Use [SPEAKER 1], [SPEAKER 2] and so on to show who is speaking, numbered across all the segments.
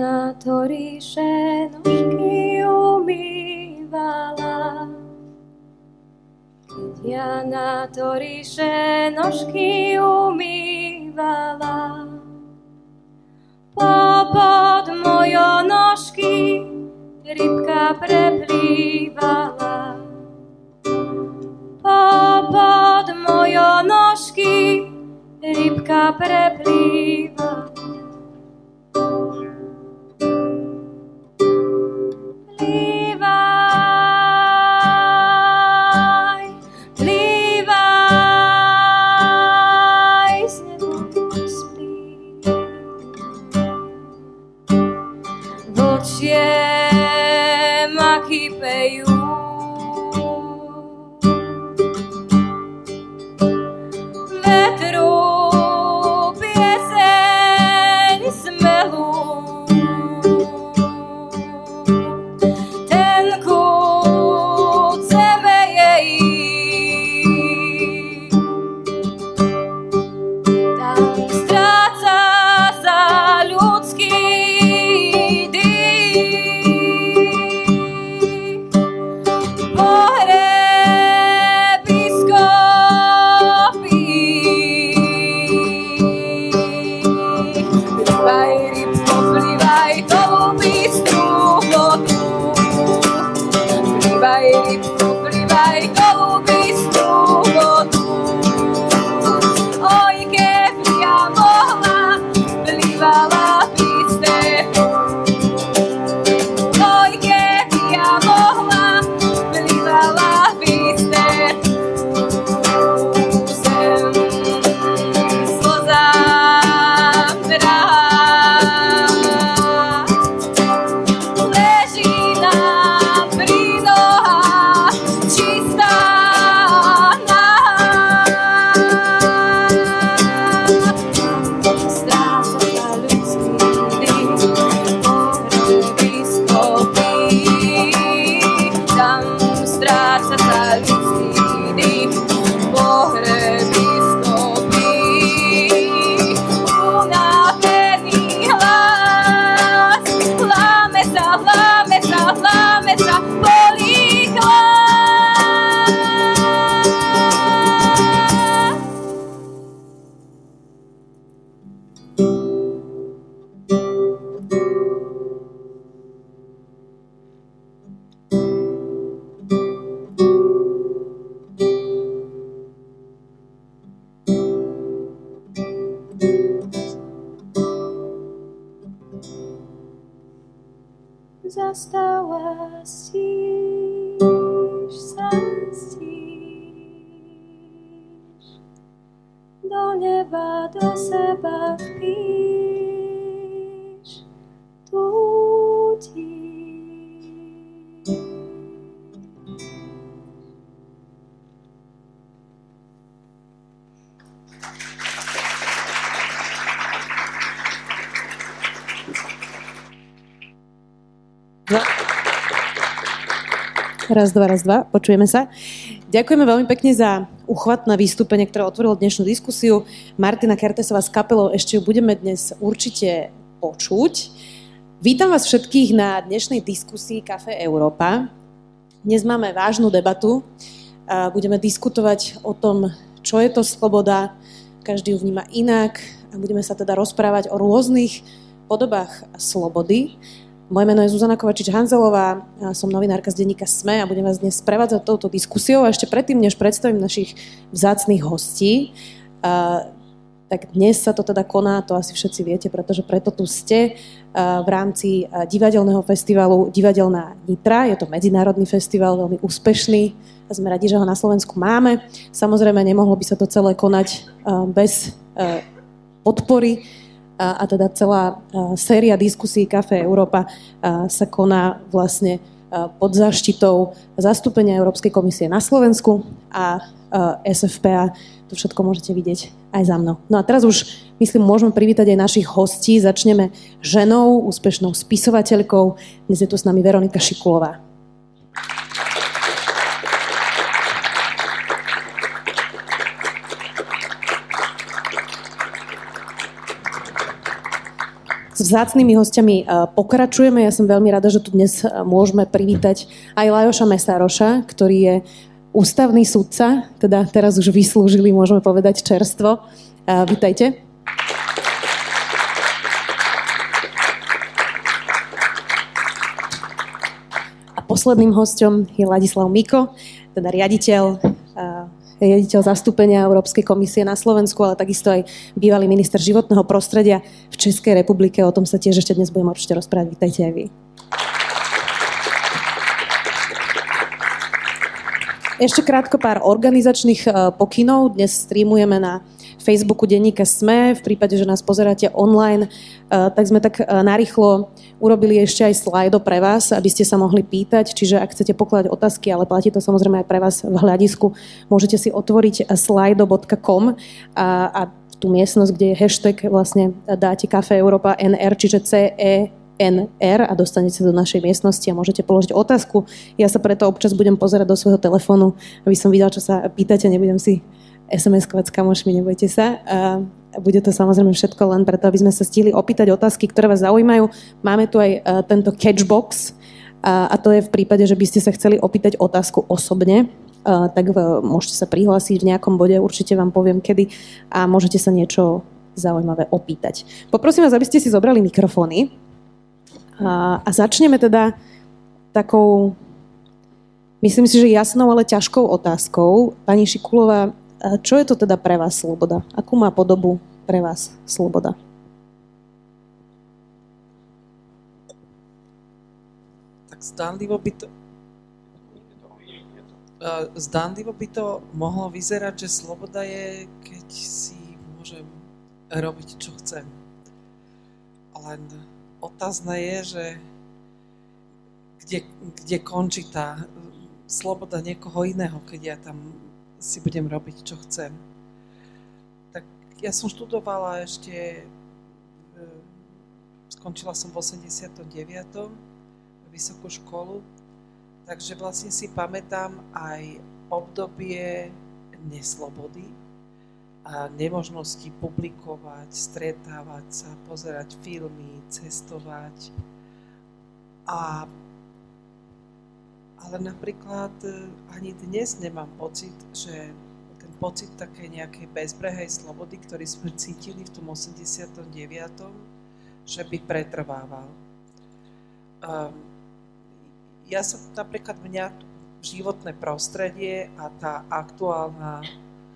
[SPEAKER 1] Diana to ríše nožky umývala. Diana to ríše nožky umývala. Popod mojo nožky rybka preplývala. Popod mojo nožky rybka preplývala.
[SPEAKER 2] Raz, dva, raz, dva. Počujeme sa. Ďakujeme veľmi pekne za uchvatné vystúpenie, ktoré otvorilo dnešnú diskusiu. Martina Kertesová s kapelou ešte ju budeme dnes určite počuť. Vítam vás všetkých na dnešnej diskusii Café Európa. Dnes máme vážnu debatu. Budeme diskutovať o tom, čo je to sloboda. Každý ju vníma inak a budeme sa teda rozprávať o rôznych podobách slobody. Moje meno je Zuzana Kovačič-Hanzelová, som novinárka z denníka SME a budem vás dnes prevádzať touto diskusiou. A ešte predtým, než predstavím našich vzácných hostí, tak dnes sa to teda koná, to asi všetci viete, pretože preto tu ste v rámci divadelného festivalu Divadelná Nitra. Je to medzinárodný festival, veľmi úspešný a sme radi, že ho na Slovensku máme. Samozrejme, nemohlo by sa to celé konať bez podpory a, teda celá séria diskusí Café Európa sa koná vlastne pod záštitou zastúpenia Európskej komisie na Slovensku a SFPA. To všetko môžete vidieť aj za mnou. No a teraz už, myslím, môžeme privítať aj našich hostí. Začneme ženou, úspešnou spisovateľkou. Dnes je tu s nami Veronika Šikulová. S vzácnými hostiami pokračujeme. Ja som veľmi rada, že tu dnes môžeme privítať aj Lajoša Mesároša, ktorý je ústavný sudca, teda teraz už vyslúžili, môžeme povedať, čerstvo. Vítajte. A posledným hostom je Ladislav Miko, teda riaditeľ riaditeľ zastúpenia Európskej komisie na Slovensku, ale takisto aj bývalý minister životného prostredia v Českej republike. O tom sa tiež ešte dnes budeme určite rozprávať. Vítajte aj vy. Ešte krátko pár organizačných e, pokynov. Dnes streamujeme na Facebooku denníka SME. V prípade, že nás pozeráte online, e, tak sme tak e, narýchlo urobili ešte aj slajdo pre vás, aby ste sa mohli pýtať. Čiže ak chcete pokladať otázky, ale platí to samozrejme aj pre vás v hľadisku, môžete si otvoriť slido.com a, a tú miestnosť, kde je hashtag, vlastne dáte Kafe Európa NR, čiže CE NR a dostanete sa do našej miestnosti a môžete položiť otázku. Ja sa preto občas budem pozerať do svojho telefónu, aby som videla, čo sa pýtate, nebudem si SMS-kovať s kamošmi, nebojte sa. Bude to samozrejme všetko len preto, aby sme sa stihli opýtať otázky, ktoré vás zaujímajú. Máme tu aj tento catchbox a to je v prípade, že by ste sa chceli opýtať otázku osobne, tak môžete sa prihlásiť v nejakom bode, určite vám poviem kedy a môžete sa niečo zaujímavé opýtať. Poprosím vás, aby ste si zobrali mikrofóny. A začneme teda takou, myslím si, že jasnou, ale ťažkou otázkou. Pani Šikulová, čo je to teda pre vás sloboda? Akú má podobu pre vás sloboda?
[SPEAKER 3] Tak zdánlivo by to, zdánlivo by to mohlo vyzerať, že sloboda je, keď si môžem robiť, čo chcem. Len otázne je, že kde, kde končí tá sloboda niekoho iného, keď ja tam si budem robiť, čo chcem. Tak ja som študovala ešte, skončila som v 89. vysokú školu, takže vlastne si pamätám aj obdobie neslobody, a nemožnosti publikovať, stretávať sa, pozerať filmy, cestovať. A, ale napríklad e, ani dnes nemám pocit, že ten pocit takej nejakej bezbrehej slobody, ktorý sme cítili v tom 89., že by pretrvával. Um, ja sa napríklad mňa životné prostredie a tá aktuálna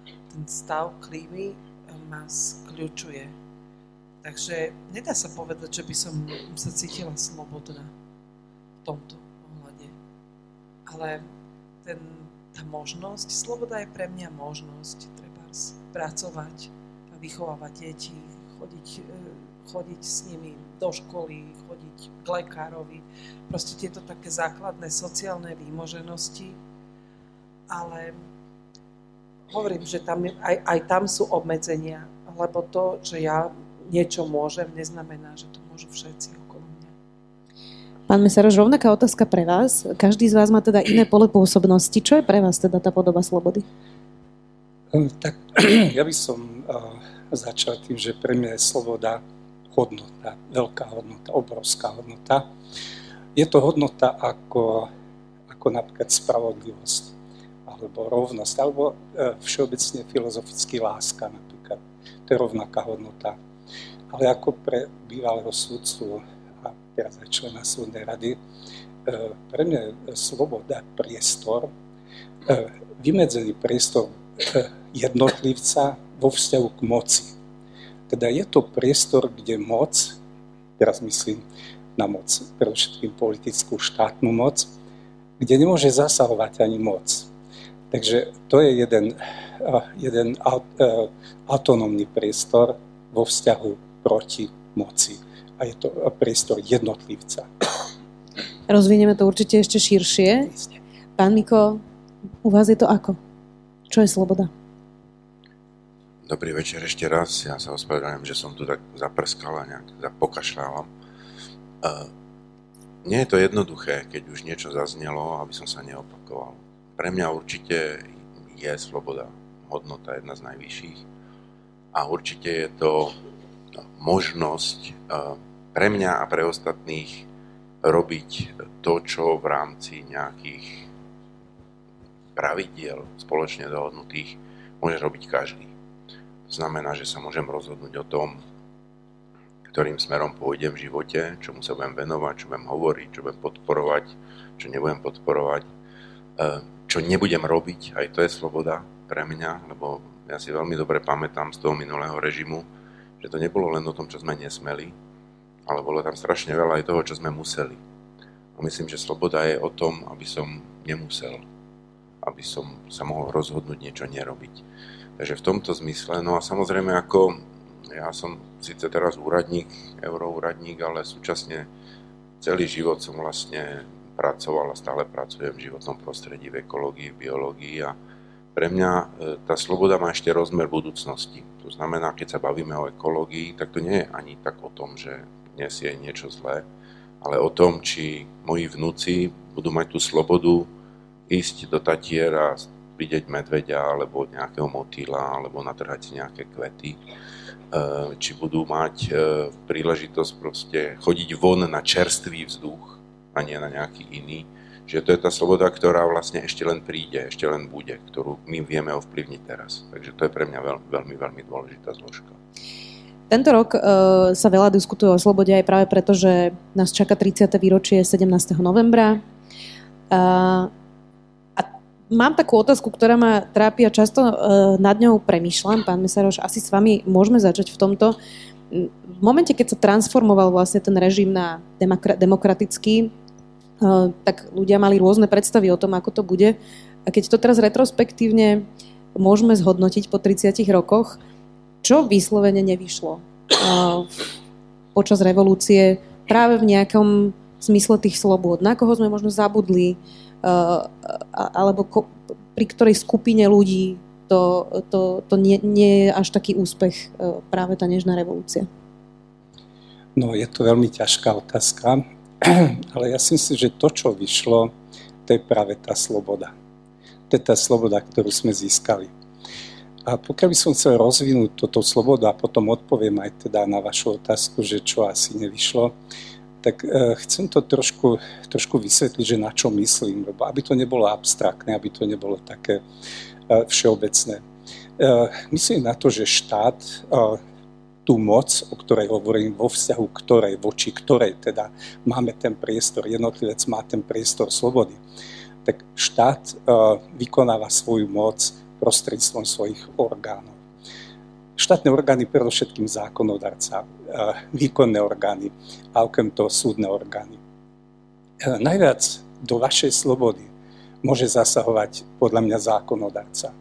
[SPEAKER 3] ten stav klímy eh, ma skľúčuje. Takže nedá sa povedať, že by som sa cítila slobodná v tomto. Ale ten, tá možnosť, sloboda je pre mňa možnosť treba pracovať a vychovávať deti, chodiť, eh, chodiť s nimi do školy, chodiť k lekárovi. Proste tieto také základné sociálne výmoženosti. Ale hovorím, že tam, aj, aj tam sú obmedzenia, lebo to, že ja niečo môžem, neznamená, že to môžu všetci.
[SPEAKER 2] Pán Mesaroš, rovnaká otázka pre vás. Každý z vás má teda iné pole pôsobnosti. Čo je pre vás teda tá podoba slobody?
[SPEAKER 4] Hm, tak ja by som uh, začal tým, že pre mňa je sloboda hodnota, veľká hodnota, obrovská hodnota. Je to hodnota ako, ako napríklad spravodlivosť alebo rovnosť, alebo e, všeobecne filozoficky láska napríklad. To je rovnaká hodnota. Ale ako pre bývalého súdcu a teraz aj člena súdnej rady, e, pre mňa je sloboda priestor, e, vymedzený priestor jednotlivca vo vzťahu k moci. Teda je to priestor, kde moc, teraz myslím na moc, predovšetkým politickú štátnu moc, kde nemôže zasahovať ani moc. Takže to je jeden, jeden autonómny priestor vo vzťahu proti moci. A je to priestor jednotlivca.
[SPEAKER 2] Rozvinieme to určite ešte širšie. Pán Miko, u vás je to ako? Čo je sloboda?
[SPEAKER 5] Dobrý večer ešte raz. Ja sa ospravedlňujem, že som tu tak zaprskal a nejak zapokašľávam. Uh, nie je to jednoduché, keď už niečo zaznelo, aby som sa neopakoval pre mňa určite je sloboda hodnota jedna z najvyšších a určite je to možnosť pre mňa a pre ostatných robiť to, čo v rámci nejakých pravidiel spoločne dohodnutých môže robiť každý. To znamená, že sa môžem rozhodnúť o tom, ktorým smerom pôjdem v živote, čomu sa budem venovať, čo budem hovoriť, čo budem podporovať, čo nebudem podporovať, e, čo nebudem robiť, aj to je sloboda pre mňa, lebo ja si veľmi dobre pamätám z toho minulého režimu, že to nebolo len o tom, čo sme nesmeli, ale bolo tam strašne veľa aj toho, čo sme museli. A myslím, že sloboda je o tom, aby som nemusel, aby som sa mohol rozhodnúť niečo nerobiť. Takže v tomto zmysle, no a samozrejme ako ja som síce teraz úradník, euroúradník, ale súčasne celý život som vlastne pracoval a stále pracujem v životnom prostredí, v ekológii, v biológii a pre mňa e, tá sloboda má ešte rozmer budúcnosti. To znamená, keď sa bavíme o ekológii, tak to nie je ani tak o tom, že dnes je niečo zlé, ale o tom, či moji vnúci budú mať tú slobodu ísť do Tatiera, vidieť medveďa alebo nejakého motýla alebo natrhať nejaké kvety Eh, či budú mať eh, príležitosť proste chodiť von na čerstvý vzduch a nie na nejaký iný. Že to je tá sloboda, ktorá vlastne ešte len príde, ešte len bude, ktorú my vieme ovplyvniť teraz. Takže to je pre mňa veľmi, veľmi, veľmi dôležitá zložka.
[SPEAKER 2] Tento rok uh, sa veľa diskutuje o slobode aj práve preto, že nás čaká 30. výročie 17. novembra. Uh, Mám takú otázku, ktorá ma trápi a často uh, nad ňou premyšľam. Pán Mesaroš, asi s vami môžeme začať v tomto. V momente, keď sa transformoval vlastne ten režim na demokratický, tak ľudia mali rôzne predstavy o tom, ako to bude. A keď to teraz retrospektívne môžeme zhodnotiť po 30 rokoch, čo vyslovene nevyšlo uh, počas revolúcie práve v nejakom zmysle tých slobôd, na koho sme možno zabudli, Eh, alebo pri ktorej skupine ľudí to, to, to nie, nie je až taký úspech eh, práve tá nežná revolúcia?
[SPEAKER 4] No, je to veľmi ťažká otázka, ale ja si myslím, že to, čo vyšlo, to je práve tá sloboda. To je tá sloboda, ktorú sme získali. A pokiaľ by som chcel rozvinúť toto slobodu a potom odpoviem aj teda na vašu otázku, že čo asi nevyšlo, tak uh, chcem to trošku, trošku vysvetliť, že na čo myslím, lebo aby to nebolo abstraktné, aby to nebolo také uh, všeobecné. Uh, myslím na to, že štát tú moc, o ktorej hovorím, vo vzťahu ktorej, voči ktorej teda máme ten priestor, jednotlivec má ten priestor slobody, tak štát uh, vykonáva svoju moc prostredstvom svojich orgánov štátne orgány, predovšetkým zákonodarca, výkonné orgány a okrem toho súdne orgány. Najviac do vašej slobody môže zasahovať podľa mňa zákonodarca.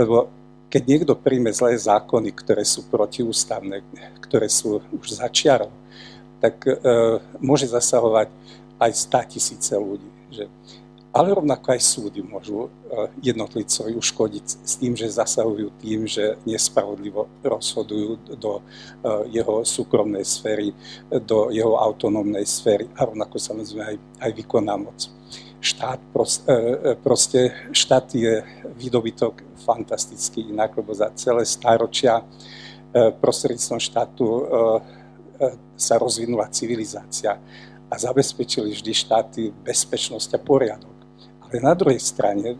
[SPEAKER 4] Lebo keď niekto príjme zlé zákony, ktoré sú protiústavné, ktoré sú už začiarov, tak e, môže zasahovať aj 100 tisíce ľudí. Že ale rovnako aj súdy môžu eh, jednotlicovi uškodiť s tým, že zasahujú tým, že nespravodlivo rozhodujú do eh, jeho súkromnej sféry, do jeho autonómnej sféry a rovnako samozrejme aj, aj výkonná moc. Štát proste, eh, proste, štát je výdobytok fantastický inak, lebo za celé stáročia prostredníctvom štátu sa rozvinula civilizácia a zabezpečili vždy štáty bezpečnosť a poriadok. Ale na druhej strane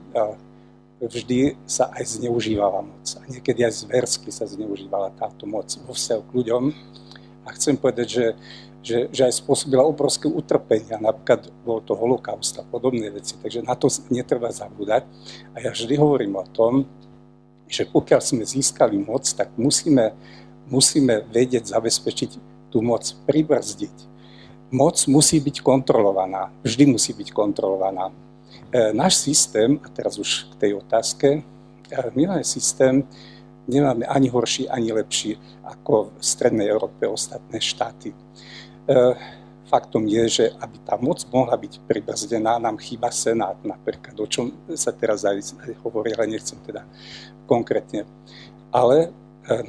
[SPEAKER 4] vždy sa aj zneužívala moc. A niekedy aj zversky sa zneužívala táto moc vo vzťahu k ľuďom. A chcem povedať, že, že, že aj spôsobila obrovské utrpenia, napríklad bol to holokaust a podobné veci, takže na to netreba zabúdať. A ja vždy hovorím o tom, že pokiaľ sme získali moc, tak musíme, musíme vedieť zabezpečiť tú moc, pribrzdiť. Moc musí byť kontrolovaná, vždy musí byť kontrolovaná E, náš systém, a teraz už k tej otázke, e, my máme systém, nemáme ani horší, ani lepší ako v Strednej Európe ostatné štáty. E, faktom je, že aby tá moc mohla byť pribrzdená, nám chýba Senát napríklad, o čom sa teraz aj, hovorí, ale nechcem teda konkrétne. Ale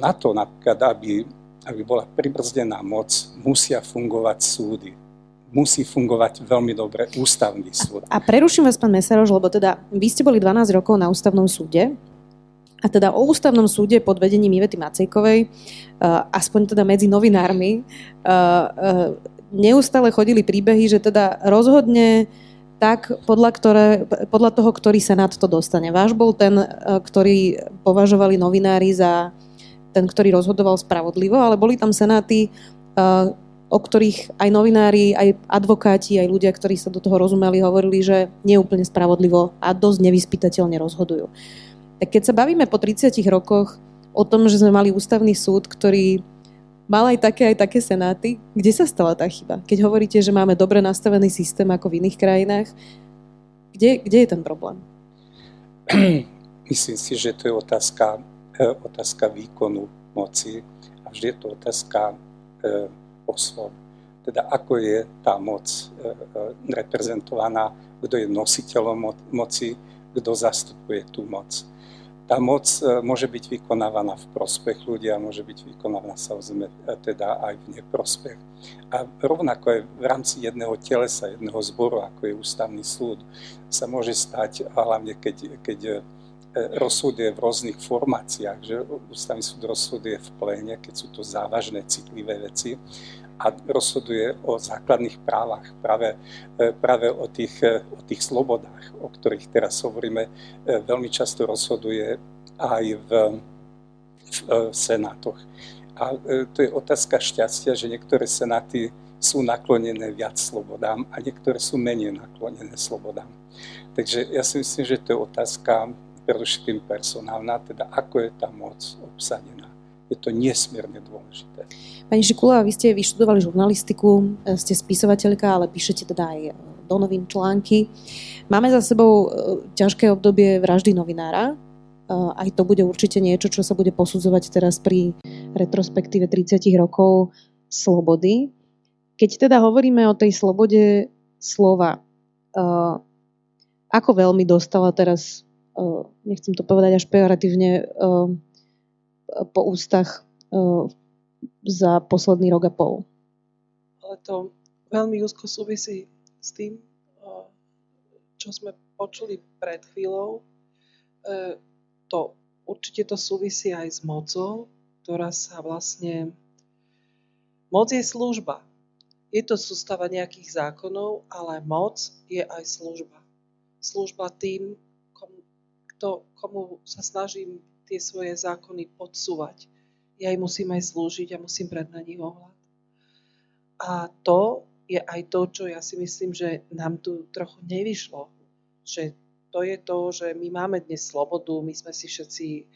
[SPEAKER 4] na to napríklad, aby, aby bola pribrzdená moc, musia fungovať súdy musí fungovať veľmi dobre ústavný súd.
[SPEAKER 2] A, a preruším vás, pán Mesaroš, lebo teda vy ste boli 12 rokov na ústavnom súde A teda o ústavnom súde pod vedením Ivety Macejkovej, uh, aspoň teda medzi novinármi, uh, uh, neustále chodili príbehy, že teda rozhodne tak podľa, ktoré, podľa toho, ktorý senát to dostane. Váš bol ten, ktorý považovali novinári za ten, ktorý rozhodoval spravodlivo, ale boli tam senáty, o ktorých aj novinári, aj advokáti, aj ľudia, ktorí sa do toho rozumeli, hovorili, že neúplne spravodlivo a dosť nevyspytateľne rozhodujú. Tak keď sa bavíme po 30 rokoch o tom, že sme mali ústavný súd, ktorý mal aj také, aj také senáty, kde sa stala tá chyba? Keď hovoríte, že máme dobre nastavený systém ako v iných krajinách, kde, kde je ten problém?
[SPEAKER 4] Myslím si, že to je otázka, eh, otázka výkonu moci a vždy je to otázka eh, osôb. Teda ako je tá moc e, e, reprezentovaná, kto je nositeľom moci, kto zastupuje tú moc. Tá moc e, môže byť vykonávaná v prospech ľudia, môže byť vykonávaná samozrejme teda aj v neprospech. A rovnako aj v rámci jedného telesa, jedného zboru, ako je ústavný súd, sa môže stať, hlavne keď, keď rozsuduje v rôznych formáciách, že ústavný súd rozsuduje v pléne, keď sú to závažné, citlivé veci, a rozhoduje o základných právach, práve, e, práve o, tých, e, o tých slobodách, o ktorých teraz hovoríme, e, veľmi často rozhoduje aj v, v, senátoch. A to je otázka šťastia, že niektoré senáty sú naklonené viac slobodám a niektoré sú menej naklonené slobodám. Takže ja si myslím, že to je otázka predovšetkým personálna, teda ako je tá moc obsadená. Je to nesmierne dôležité.
[SPEAKER 2] Pani Šikula, vy ste vyštudovali žurnalistiku, e, ste spisovateľka, ale píšete teda aj e, do novín články. Máme za sebou e, ťažké obdobie vraždy novinára. Aj to bude určite niečo, čo sa bude posudzovať teraz pri retrospektíve 30 rokov slobody. Keď teda hovoríme o tej slobode slova, ako veľmi dostala teraz, nechcem to povedať až pejoratívne, po ústach za posledný rok a pol.
[SPEAKER 3] Ale to veľmi úzko súvisí s tým, čo sme počuli pred chvíľou. E, to určite to súvisí aj s mocou, ktorá sa vlastne... Moc je služba. Je to sústava nejakých zákonov, ale moc je aj služba. Služba tým, komu, kto, komu sa snažím tie svoje zákony podsúvať ja im musím aj slúžiť a musím brať na nich ohľad. A to je aj to, čo ja si myslím, že nám tu trochu nevyšlo. Že to je to, že my máme dnes slobodu, my sme si všetci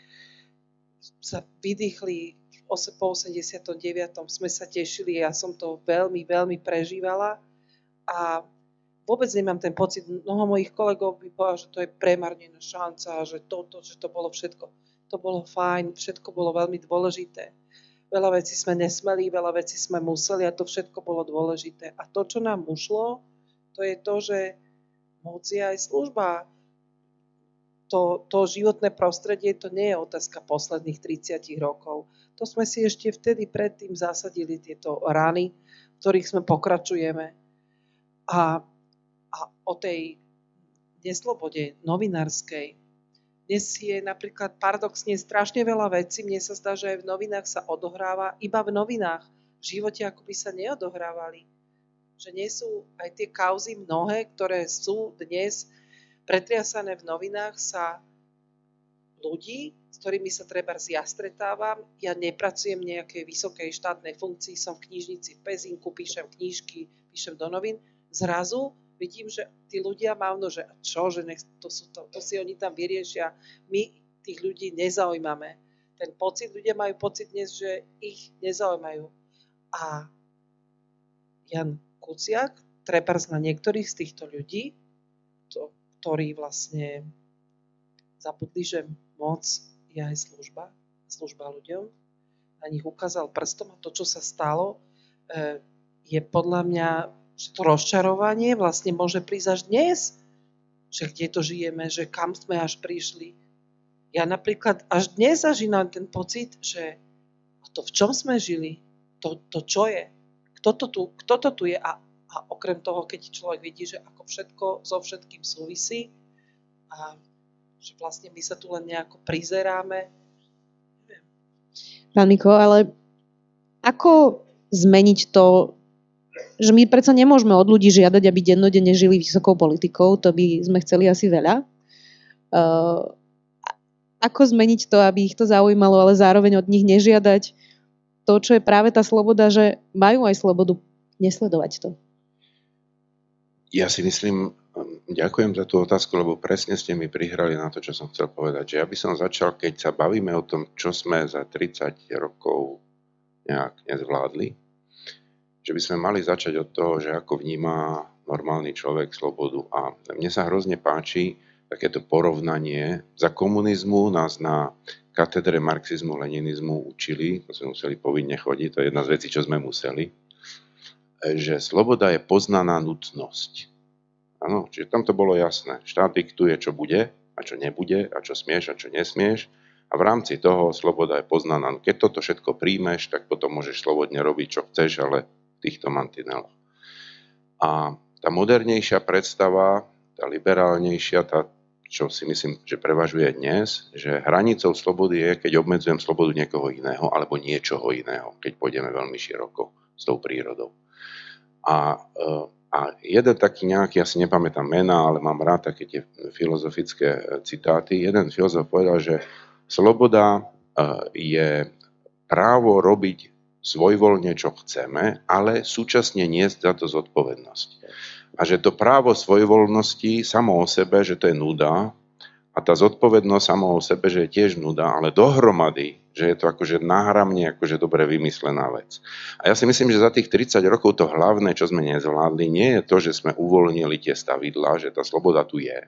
[SPEAKER 3] sa vydýchli po 89. sme sa tešili, ja som to veľmi, veľmi prežívala a vôbec nemám ten pocit, mnoho mojich kolegov by povedal, že to je premarnená šanca, že toto, že to bolo všetko to bolo fajn, všetko bolo veľmi dôležité. Veľa vecí sme nesmeli, veľa vecí sme museli a to všetko bolo dôležité. A to, čo nám ušlo, to je to, že moc je aj služba. To, to životné prostredie, to nie je otázka posledných 30 rokov. To sme si ešte vtedy predtým zasadili tieto rany, v ktorých sme pokračujeme. A, a o tej neslobode novinárskej, dnes je napríklad paradoxne strašne veľa vecí, mne sa zdá, že aj v novinách sa odohráva, iba v novinách, v živote ako by sa neodohrávali. Že nie sú aj tie kauzy mnohé, ktoré sú dnes pretriasané v novinách, sa ľudí, s ktorými sa treba ja stretávam. Ja nepracujem v nejakej vysokej štátnej funkcii, som v knižnici v Pezinku, píšem knižky, píšem do novín. Zrazu vidím, že tí ľudia mávno, že čo, že nech, to, sú to, to si oni tam vyriešia. My tých ľudí nezaujímame. Ten pocit, ľudia majú pocit dnes, že ich nezaujímajú. A Jan Kuciak, trebárs na niektorých z týchto ľudí, to, ktorí vlastne zabudli, že moc je aj služba, služba ľuďom, na nich ukázal prstom a to, čo sa stalo, e, je podľa mňa že to rozčarovanie vlastne môže prísť až dnes, že kde to žijeme, že kam sme až prišli. Ja napríklad až dnes zažínam ten pocit, že to v čom sme žili, to, to čo je, kto to tu, kto to tu je a, a okrem toho, keď človek vidí, že ako všetko so všetkým súvisí a že vlastne my sa tu len nejako prizeráme.
[SPEAKER 2] Pán Miko, ale ako zmeniť to, že my predsa nemôžeme od ľudí žiadať, aby dennodenne žili vysokou politikou, to by sme chceli asi veľa. Ako zmeniť to, aby ich to zaujímalo, ale zároveň od nich nežiadať to, čo je práve tá sloboda, že majú aj slobodu nesledovať to?
[SPEAKER 5] Ja si myslím, ďakujem za tú otázku, lebo presne ste mi prihrali na to, čo som chcel povedať. Že ja by som začal, keď sa bavíme o tom, čo sme za 30 rokov nejak nezvládli, že by sme mali začať od toho, že ako vníma normálny človek slobodu. A mne sa hrozne páči takéto porovnanie. Za komunizmu nás na katedre marxizmu, leninizmu učili, to sme museli povinne chodiť, to je jedna z vecí, čo sme museli, že sloboda je poznaná nutnosť. Áno, čiže tam to bolo jasné. Štát diktuje, čo bude a čo nebude a čo smieš a čo nesmieš. A v rámci toho sloboda je poznaná. Keď toto všetko príjmeš, tak potom môžeš slobodne robiť, čo chceš, ale týchto mantineloch. A tá modernejšia predstava, tá liberálnejšia, tá, čo si myslím, že prevažuje dnes, že hranicou slobody je, keď obmedzujem slobodu niekoho iného alebo niečoho iného, keď pôjdeme veľmi široko s tou prírodou. A, e, a jeden taký nejaký, ja si nepamätám mena, ale mám rád také tie filozofické e, citáty. Jeden filozof povedal, že sloboda e, je právo robiť svojvoľne, čo chceme, ale súčasne niesť za to zodpovednosť. A že to právo svojvoľnosti samo o sebe, že to je nuda, a tá zodpovednosť samo o sebe, že je tiež nuda, ale dohromady, že je to akože náhramne akože dobre vymyslená vec. A ja si myslím, že za tých 30 rokov to hlavné, čo sme nezvládli, nie je to, že sme uvoľnili tie stavidlá, že tá sloboda tu je,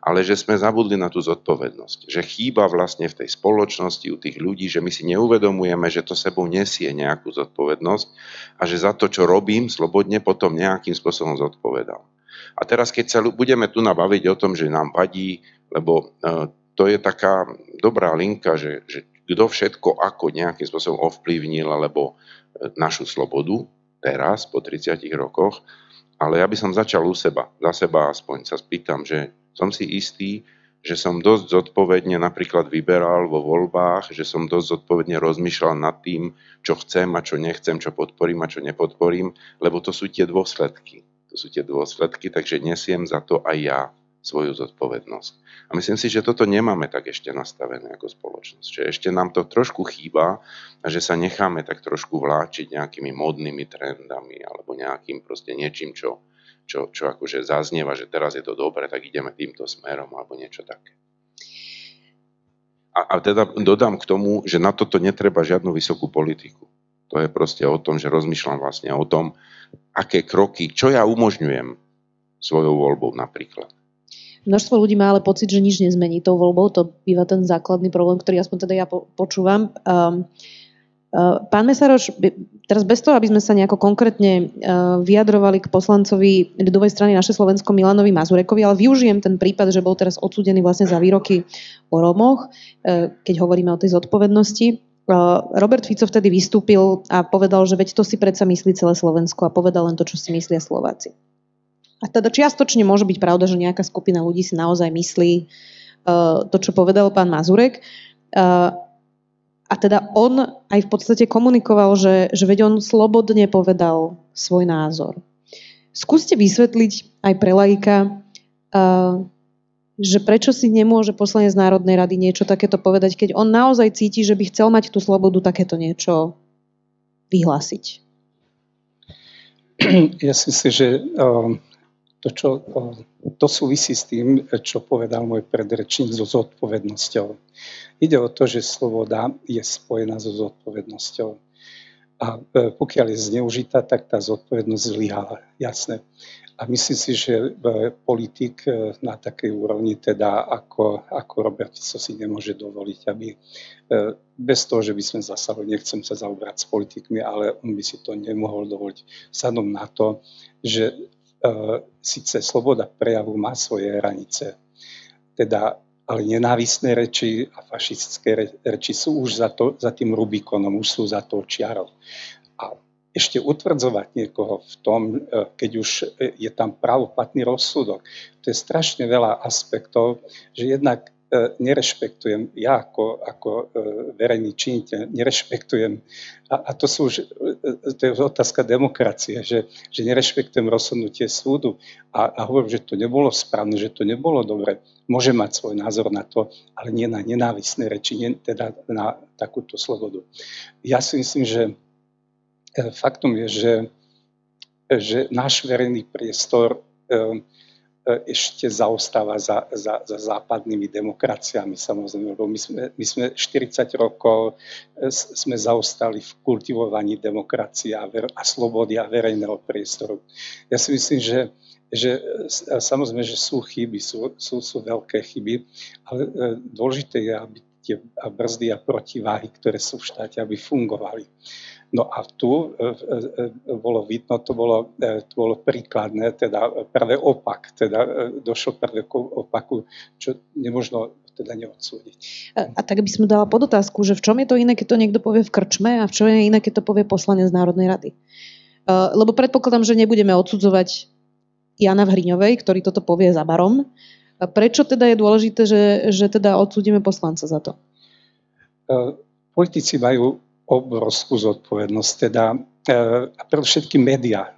[SPEAKER 5] ale že sme zabudli na tú zodpovednosť. Že chýba vlastne v tej spoločnosti u tých ľudí, že my si neuvedomujeme, že to sebou nesie nejakú zodpovednosť a že za to, čo robím, slobodne potom nejakým spôsobom zodpovedám. A teraz, keď sa budeme tu nabaviť o tom, že nám vadí lebo e, to je taká dobrá linka, že, že kto všetko ako nejakým spôsobom ovplyvnil alebo e, našu slobodu teraz po 30 rokoch, ale ja by som začal u seba, za seba aspoň sa spýtam, že som si istý, že som dosť zodpovedne napríklad vyberal vo voľbách, že som dosť zodpovedne rozmýšľal nad tým, čo chcem a čo nechcem, čo podporím a čo nepodporím, lebo to sú tie dôsledky. To sú tie dôsledky, takže nesiem za to aj ja svoju zodpovednosť. A myslím si, že toto nemáme tak ešte nastavené ako spoločnosť. Že ešte nám to trošku chýba a že sa necháme tak trošku vláčiť nejakými modnými trendami alebo nejakým proste niečím, čo, čo, čo akože zaznieva, že teraz je to dobre, tak ideme týmto smerom alebo niečo také. A, a teda dodám k tomu, že na toto netreba žiadnu vysokú politiku. To je proste o tom, že rozmýšľam vlastne o tom, aké kroky, čo ja umožňujem svojou voľbou napríklad
[SPEAKER 2] Množstvo ľudí má ale pocit, že nič nezmení tou voľbou. To býva ten základný problém, ktorý aspoň teda ja počúvam. Um, Pán Mesaroš, teraz bez toho, aby sme sa nejako konkrétne uh, vyjadrovali k poslancovi ľudovej strany naše Slovensko Milanovi Mazurekovi, ale využijem ten prípad, že bol teraz odsudený vlastne za výroky o Romoch, uh, keď hovoríme o tej zodpovednosti. Robert Fico vtedy vystúpil a povedal, že veď to si predsa myslí celé Slovensko a povedal len to, čo si myslia Slováci. A teda čiastočne môže byť pravda, že nejaká skupina ľudí si naozaj myslí to, čo povedal pán Mazurek. A teda on aj v podstate komunikoval, že, že veď on slobodne povedal svoj názor. Skúste vysvetliť aj pre laika, uh, že prečo si nemôže poslanec Národnej rady niečo takéto povedať, keď on naozaj cíti, že by chcel mať tú slobodu takéto niečo vyhlásiť.
[SPEAKER 4] Ja si myslím, že to, čo, to súvisí s tým, čo povedal môj predrečník so zodpovednosťou. Ide o to, že sloboda je spojená so zodpovednosťou. A e, pokiaľ je zneužitá, tak tá zodpovednosť zlyháva. Jasné. A myslím si, že e, politik e, na takej úrovni, teda ako, ako Robert Fico si nemôže dovoliť, aby bez toho, že by sme zasahovali, nechcem sa zaobrať s politikmi, ale on by si to nemohol dovoliť sadom na to, že síce sloboda prejavu má svoje hranice, teda, ale nenávisné reči a fašistické reči sú už za, to, za tým Rubikonom, už sú za to čiarou. A ešte utvrdzovať niekoho v tom, e, keď už je tam právoplatný rozsudok, to je strašne veľa aspektov, že jednak nerešpektujem, ja ako, ako e, verejný činiteľ, nerešpektujem, a, a to sú už, e, to je otázka demokracie, že, že nerešpektujem rozhodnutie súdu a, a hovorím, že to nebolo správne, že to nebolo dobre. Môže mať svoj názor na to, ale nie na nenávisné reči, nie teda na takúto slobodu. Ja si myslím, že faktom je, že, že náš verejný priestor E, ešte zaostáva za, za, za západnými demokraciami samozrejme, lebo my sme, my sme 40 rokov e, sme zaostali v kultivovaní demokracie a, ver, a slobody a verejného priestoru. Ja si myslím, že, že e, samozrejme, že sú chyby, sú, sú, sú veľké chyby, ale dôležité je, aby tie brzdy a protiváhy, ktoré sú v štáte, aby fungovali. No a tu e, e, e, bolo vidno, to bolo, to bolo príkladné, teda práve opak, teda došlo práve k opaku, čo nemožno teda neodsúdiť.
[SPEAKER 2] A, a tak by som dala podotázku, že v čom je to iné, keď to niekto povie v krčme a v čom je iné, keď to povie poslanec z Národnej rady? Lebo predpokladám, že nebudeme odsudzovať Jana Hriňovej, ktorý toto povie za barom. Prečo teda je dôležité, že, že teda odsúdime poslanca za to?
[SPEAKER 4] Politici majú obrovskú zodpovednosť, teda e, a predovšetkým médiá.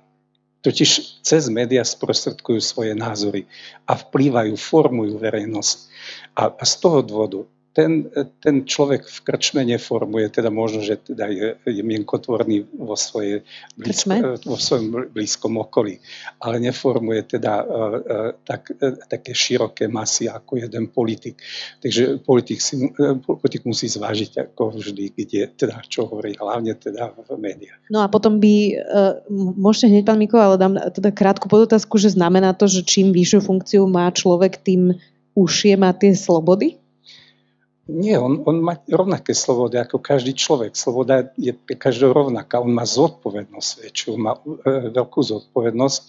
[SPEAKER 4] Totiž cez médiá sprostredkujú svoje názory a vplývajú, formujú verejnosť. A, a z toho dôvodu ten, ten človek v krčme neformuje, teda možno, že teda je, je mienkotvorný vo, svoje blízko, vo svojom blízkom okolí, ale neformuje teda uh, uh, tak, uh, také široké masy ako jeden politik. Takže politik, si, politik musí zvážiť ako vždy, kde teda čo hovorí, hlavne teda v médiách.
[SPEAKER 2] No a potom by, môžete hneď pán Miko, ale dám teda krátku podotázku, že znamená to, že čím vyššiu funkciu má človek, tým užšie má tie slobody?
[SPEAKER 4] Nie, on, on má rovnaké slobody ako každý človek. Sloboda je pre každého rovnaká. On má zodpovednosť väčšiu, má e, veľkú zodpovednosť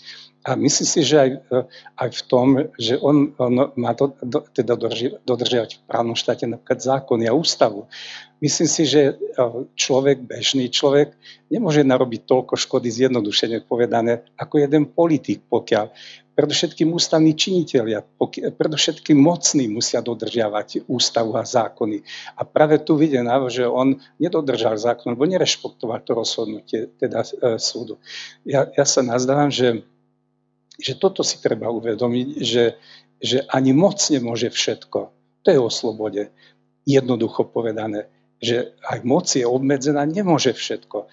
[SPEAKER 4] a myslím si, že aj, e, aj v tom, že on, on má do, do, teda dodrži, dodržiavať v právnom štáte napríklad zákony a ústavu. Myslím si, že e, človek, bežný človek, nemôže narobiť toľko škody zjednodušene povedané ako jeden politik, pokiaľ predovšetkým ústavní činiteľia, predovšetkým mocní musia dodržiavať ústavu a zákony. A práve tu vidím, že on nedodržal zákon, lebo nerešpektoval to rozhodnutie teda e, súdu. Ja, ja sa nazdávam, že, že toto si treba uvedomiť, že, že ani moc nemôže všetko. To je o slobode. Jednoducho povedané že aj moc je obmedzená, nemôže všetko. E,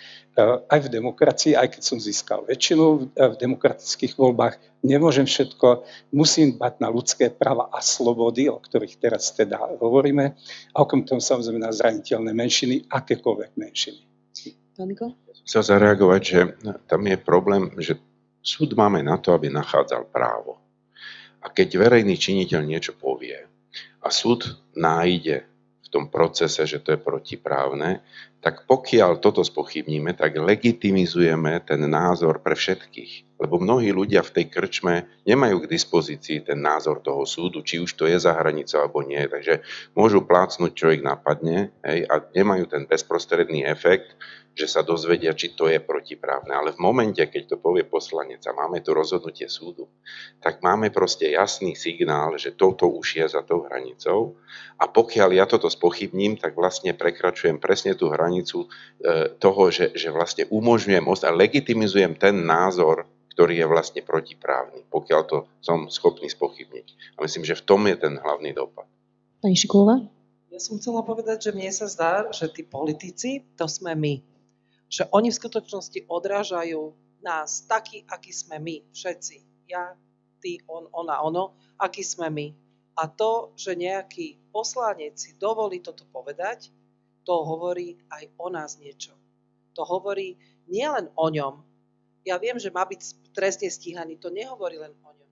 [SPEAKER 4] aj v demokracii, aj keď som získal väčšinu v demokratických voľbách, nemôžem všetko, musím dbať na ľudské práva a slobody, o ktorých teraz teda hovoríme, a okrem toho samozrejme na zraniteľné menšiny, akékoľvek menšiny.
[SPEAKER 5] Chcel zareagovať, že tam je problém, že súd máme na to, aby nachádzal právo. A keď verejný činiteľ niečo povie a súd nájde tom procese, že to je protiprávne, tak pokiaľ toto spochybníme, tak legitimizujeme ten názor pre všetkých. Lebo mnohí ľudia v tej krčme nemajú k dispozícii ten názor toho súdu, či už to je za hranicou alebo nie. Takže môžu plácnuť, čo ich napadne hej, a nemajú ten bezprostredný efekt, že sa dozvedia, či to je protiprávne. Ale v momente, keď to povie poslanec a máme tu rozhodnutie súdu, tak máme proste jasný signál, že toto už je za tou hranicou a pokiaľ ja toto spochybním, tak vlastne prekračujem presne tú hranicu e, toho, že, že vlastne umožňujem a legitimizujem ten názor, ktorý je vlastne protiprávny, pokiaľ to som schopný spochybniť. A myslím, že v tom je ten hlavný dopad.
[SPEAKER 2] Pani Šikulova?
[SPEAKER 3] Ja som chcela povedať, že mne sa zdá, že tí politici, to sme my že oni v skutočnosti odrážajú nás taký, aký sme my, všetci. Ja, ty, on, ona, ono, aký sme my. A to, že nejaký poslanec si dovolí toto povedať, to hovorí aj o nás niečo. To hovorí nielen o ňom. Ja viem, že má byť trestne stíhaný, to nehovorí len o ňom.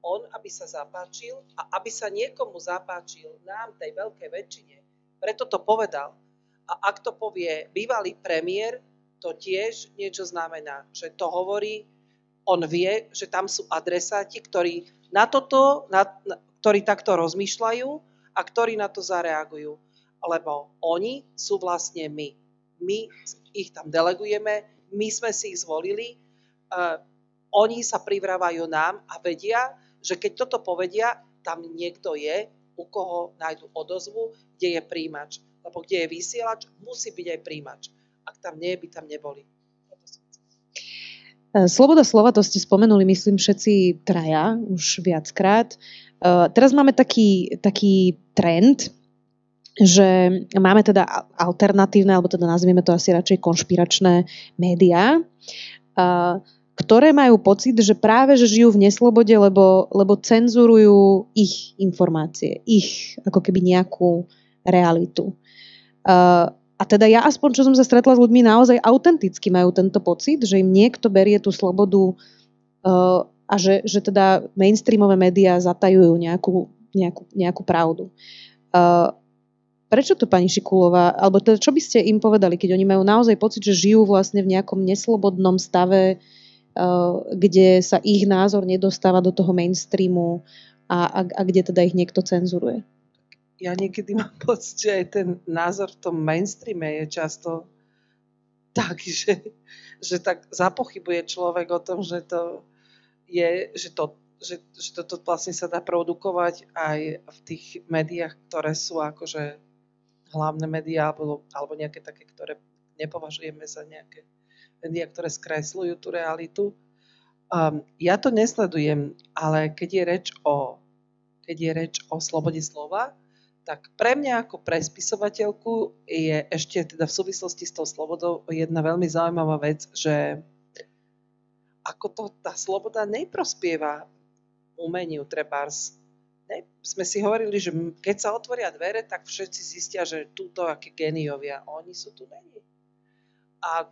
[SPEAKER 3] On, aby sa zapáčil a aby sa niekomu zapáčil, nám, tej veľkej väčšine, preto to povedal. A ak to povie bývalý premiér, to tiež niečo znamená, že to hovorí, on vie, že tam sú adresáti, ktorí na toto, na, na, ktorí takto rozmýšľajú a ktorí na to zareagujú. Lebo oni sú vlastne my. My ich tam delegujeme, my sme si ich zvolili, uh, oni sa privrávajú nám a vedia, že keď toto povedia, tam niekto je, u koho nájdu odozvu, kde je príjimač. Lebo kde je vysielač, musí byť aj príjimač. Ak tam nie, by tam neboli.
[SPEAKER 2] E, sloboda slova, to ste spomenuli, myslím, všetci traja už viackrát. E, teraz máme taký, taký trend, že máme teda alternatívne, alebo teda nazvieme to asi radšej konšpiračné médiá, ktoré majú pocit, že práve že žijú v neslobode, lebo, lebo cenzurujú ich informácie, ich ako keby nejakú realitu. A teda ja aspoň, čo som sa stretla s ľuďmi, naozaj autenticky majú tento pocit, že im niekto berie tú slobodu a že, že teda mainstreamové médiá zatajujú nejakú, nejakú, nejakú pravdu. Prečo to, pani Šikulová, alebo teda čo by ste im povedali, keď oni majú naozaj pocit, že žijú vlastne v nejakom neslobodnom stave, uh, kde sa ich názor nedostáva do toho mainstreamu a, a, a kde teda ich niekto cenzuruje?
[SPEAKER 3] ja niekedy mám pocit, že aj ten názor v tom mainstreame je často taký, že, že tak zapochybuje človek o tom, že to je, že to, že, že toto vlastne sa dá produkovať aj v tých médiách, ktoré sú akože hlavné médiá alebo, alebo nejaké také, ktoré nepovažujeme za nejaké médiá, ktoré skresľujú tú realitu. Um, ja to nesledujem, ale keď je reč o keď je reč o slobode slova, tak pre mňa ako pre spisovateľku je ešte teda v súvislosti s tou slobodou jedna veľmi zaujímavá vec, že ako to tá sloboda neprospieva umeniu trebárs. Ne, sme si hovorili, že keď sa otvoria dvere, tak všetci zistia, že túto aké geniovia. Oni sú tu není. A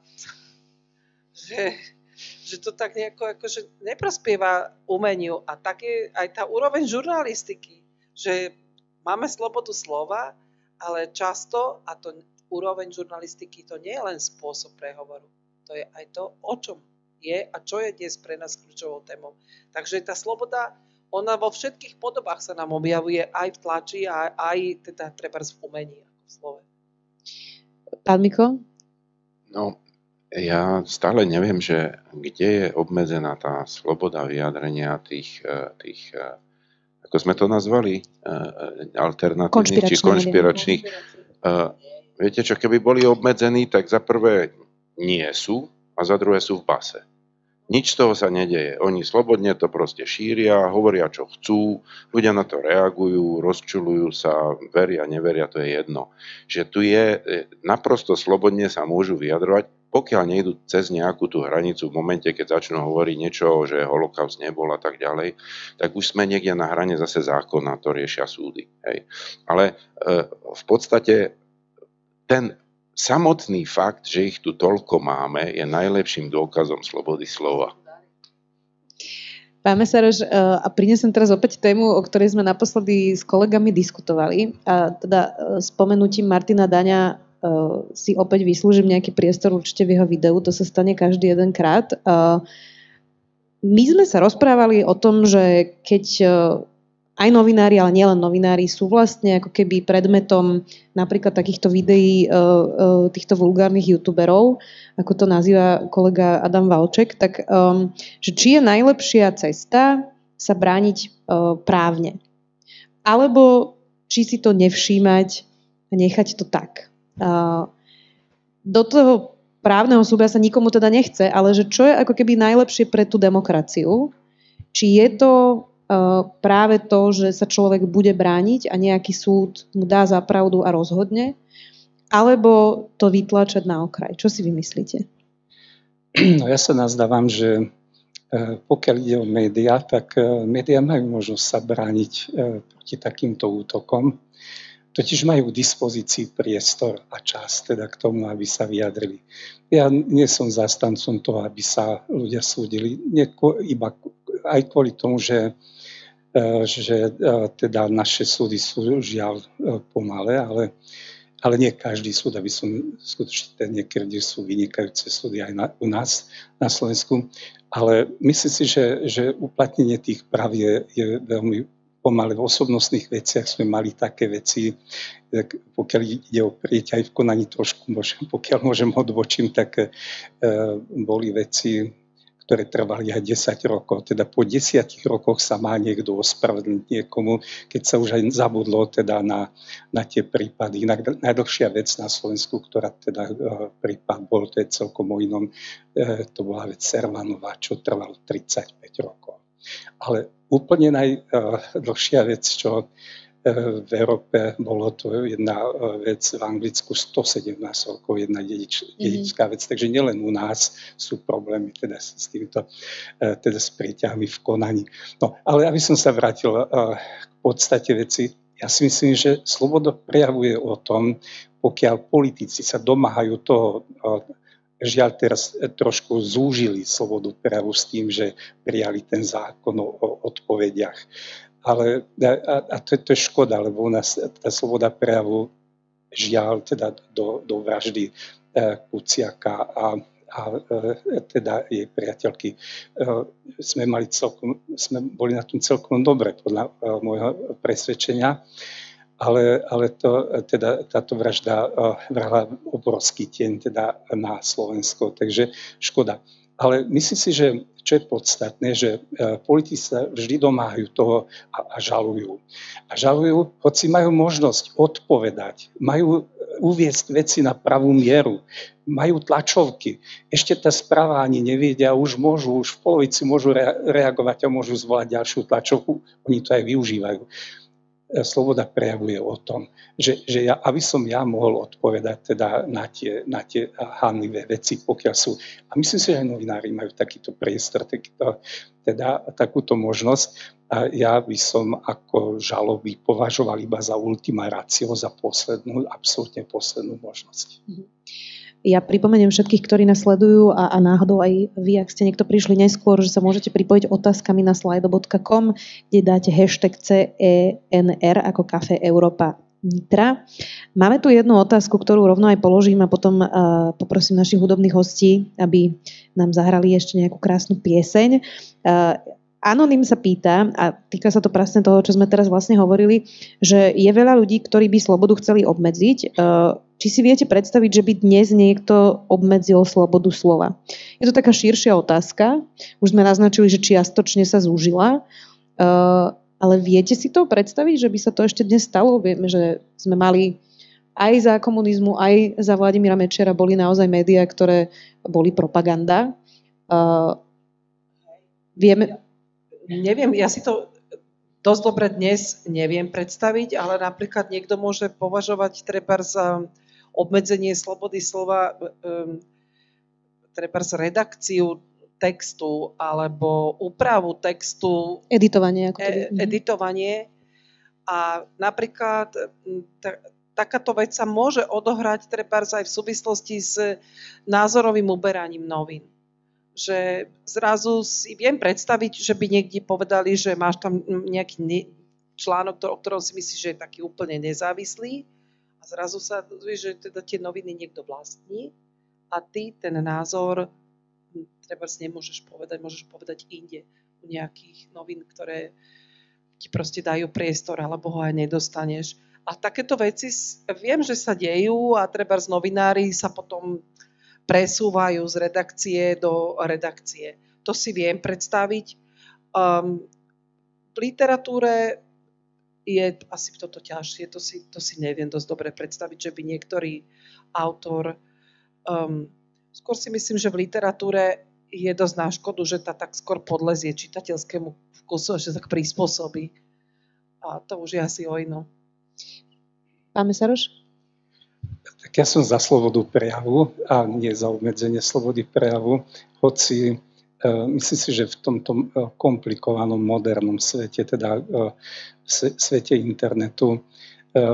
[SPEAKER 3] že, že to tak nejako akože neprospieva umeniu. A tak je aj tá úroveň žurnalistiky, že máme slobodu slova, ale často, a to úroveň žurnalistiky, to nie je len spôsob prehovoru. To je aj to, o čom je a čo je dnes pre nás kľúčovou témou. Takže tá sloboda, ona vo všetkých podobách sa nám objavuje aj v tlači, aj, aj teda treba v umení, ako v slove.
[SPEAKER 2] Pán Miko?
[SPEAKER 5] No, ja stále neviem, že kde je obmedzená tá sloboda vyjadrenia tých, eh, tých eh, ako sme to nazvali, e, e, alternatívnych či konšpiračných. Uh, viete čo, keby boli obmedzení, tak za prvé nie sú a za druhé sú v base. Nič z toho sa nedeje. Oni slobodne to proste šíria, hovoria, čo chcú, ľudia na to reagujú, rozčulujú sa, veria, neveria, to je jedno. Že tu je, naprosto slobodne sa môžu vyjadrovať, pokiaľ nejdu cez nejakú tú hranicu v momente, keď začnú hovoriť niečo, že holokaust nebol a tak ďalej, tak už sme niekde na hrane zase zákona, to riešia súdy. Hej. Ale e, v podstate ten samotný fakt, že ich tu toľko máme, je najlepším dôkazom slobody slova.
[SPEAKER 2] Pán Mesaroš, e, a prinesem teraz opäť tému, o ktorej sme naposledy s kolegami diskutovali. A teda e, spomenutím Martina Daňa uh, si opäť vyslúžim nejaký priestor určite v jeho videu, to sa stane každý jeden krát. My sme sa rozprávali o tom, že keď aj novinári, ale nielen novinári sú vlastne ako keby predmetom napríklad takýchto videí uh, uh, týchto vulgárnych youtuberov, ako to nazýva kolega Adam Valček, tak že či je najlepšia cesta sa brániť uh, právne. Alebo či si to nevšímať a nechať to tak do toho právneho súbia sa nikomu teda nechce, ale že čo je ako keby najlepšie pre tú demokraciu? Či je to práve to, že sa človek bude brániť a nejaký súd mu dá za pravdu a rozhodne, alebo to vytlačať na okraj? Čo si vymyslíte?
[SPEAKER 4] No ja sa nazdávam, že pokiaľ ide o médiá, tak médiá majú možnosť sa brániť proti takýmto útokom totiž majú k dispozícii priestor a čas teda k tomu, aby sa vyjadrili. Ja nie som zastancom toho, aby sa ľudia súdili, iba aj kvôli tomu, že, e, že e, teda naše súdy sú žiaľ e, pomalé, ale, ale nie každý súd, aby som skutočne niekedy sú vynikajúce súdy aj na, u nás na Slovensku, ale myslím si, že, že uplatnenie tých práv je, je veľmi pomaly v osobnostných veciach sme mali také veci, pokiaľ ide o prieť aj v konaní trošku, pokiaľ môžem odbočím, tak e, boli veci, ktoré trvali aj 10 rokov. Teda po 10 rokoch sa má niekto ospravedlniť niekomu, keď sa už aj zabudlo teda na, na tie prípady. Inak najdlhšia vec na Slovensku, ktorá teda e, prípad bol, to je celkom o inom, e, to bola vec Servanová, čo trvalo 35 rokov. Ale úplne najdlhšia vec, čo v Európe bolo to jedna e, vec, v Anglicku 117 rokov, jedna dedič, mhm. dedická vec, takže nielen u nás sú problémy teda s týmto, e, teda s príťahmi v konaní. No, ale aby som sa vrátil e, k podstate veci, ja si myslím, že sloboda prejavuje o tom, pokiaľ politici sa domáhajú toho, žiaľ teraz trošku zúžili slobodu prejavu s tým, že prijali ten zákon o odpovediach ale a, a to, to je škoda, lebo u nás tá sloboda prejavu žiaľ teda do, do vraždy e, Kuciaka a, a e, teda jej priateľky e, sme, mali celkom, sme boli na tom celkom dobre podľa môjho presvedčenia, ale, ale to, teda, táto vražda vrhla obrovský tieň teda na Slovensko, takže škoda. Ale myslím si, že čo je podstatné, že e, politici sa vždy domáhajú toho a, a žalujú. A žalujú, hoci majú možnosť odpovedať, majú uviesť veci na pravú mieru, majú tlačovky. Ešte tá správa ani nevedia, už môžu, už v polovici môžu reagovať a môžu zvolať ďalšiu tlačovku. Oni to aj využívajú. E, sloboda prejavuje o tom, že, že ja, aby som ja mohol odpovedať teda na tie, na tie hanlivé veci, pokiaľ sú. A myslím si, že aj novinári majú takýto priestor, takýto, teda takúto možnosť. A ja by som ako žaloby považoval iba za ultima ratio, za poslednú, absolútne poslednú možnosť. Mm-hmm.
[SPEAKER 2] Ja pripomeniem všetkých, ktorí nás sledujú a, a náhodou aj vy, ak ste niekto prišli neskôr, že sa môžete pripojiť otázkami na slido.com, kde dáte hashtag CENR ako Kafe Európa Nitra. Máme tu jednu otázku, ktorú rovno aj položím a potom uh, poprosím našich hudobných hostí, aby nám zahrali ešte nejakú krásnu pieseň. Uh, Anonym sa pýta, a týka sa to presne toho, čo sme teraz vlastne hovorili, že je veľa ľudí, ktorí by slobodu chceli obmedziť. Uh, či si viete predstaviť, že by dnes niekto obmedzil slobodu slova? Je to taká širšia otázka. Už sme naznačili, že čiastočne sa zúžila. Uh, ale viete si to predstaviť, že by sa to ešte dnes stalo? Vieme, že sme mali aj za komunizmu, aj za Vladimíra Mečera boli naozaj médiá, ktoré boli propaganda. Uh, vieme...
[SPEAKER 3] Neviem, ja si to dosť dobre dnes neviem predstaviť, ale napríklad niekto môže považovať treba za obmedzenie slobody slova, um, treba redakciu textu alebo úpravu textu.
[SPEAKER 2] Editovanie. Ako
[SPEAKER 3] e, editovanie. A napríklad ta, takáto vec sa môže odohrať treba aj v súvislosti s názorovým uberaním novín. Že zrazu si viem predstaviť, že by niekde povedali, že máš tam nejaký článok, o ktorom si myslíš, že je taký úplne nezávislý zrazu sa dozvie, že teda tie noviny niekto vlastní a ty ten názor hm, treba nemôžeš povedať, môžeš povedať inde u nejakých novín, ktoré ti proste dajú priestor, alebo ho aj nedostaneš. A takéto veci viem, že sa dejú a treba z novinári sa potom presúvajú z redakcie do redakcie. To si viem predstaviť. Um, v literatúre je asi toto ťažšie, to si, to si neviem dosť dobre predstaviť, že by niektorý autor, um, skôr si myslím, že v literatúre je dosť na škodu, že tá tak skôr podlezie čitateľskému vkusu, že tak prispôsobí. A to už je asi o inom.
[SPEAKER 2] Pán Mesaroš?
[SPEAKER 4] Tak ja som za slobodu prejavu a nie za obmedzenie slobody prejavu, hoci myslím si, že v tomto e, komplikovanom modernom svete, teda v e, svete internetu,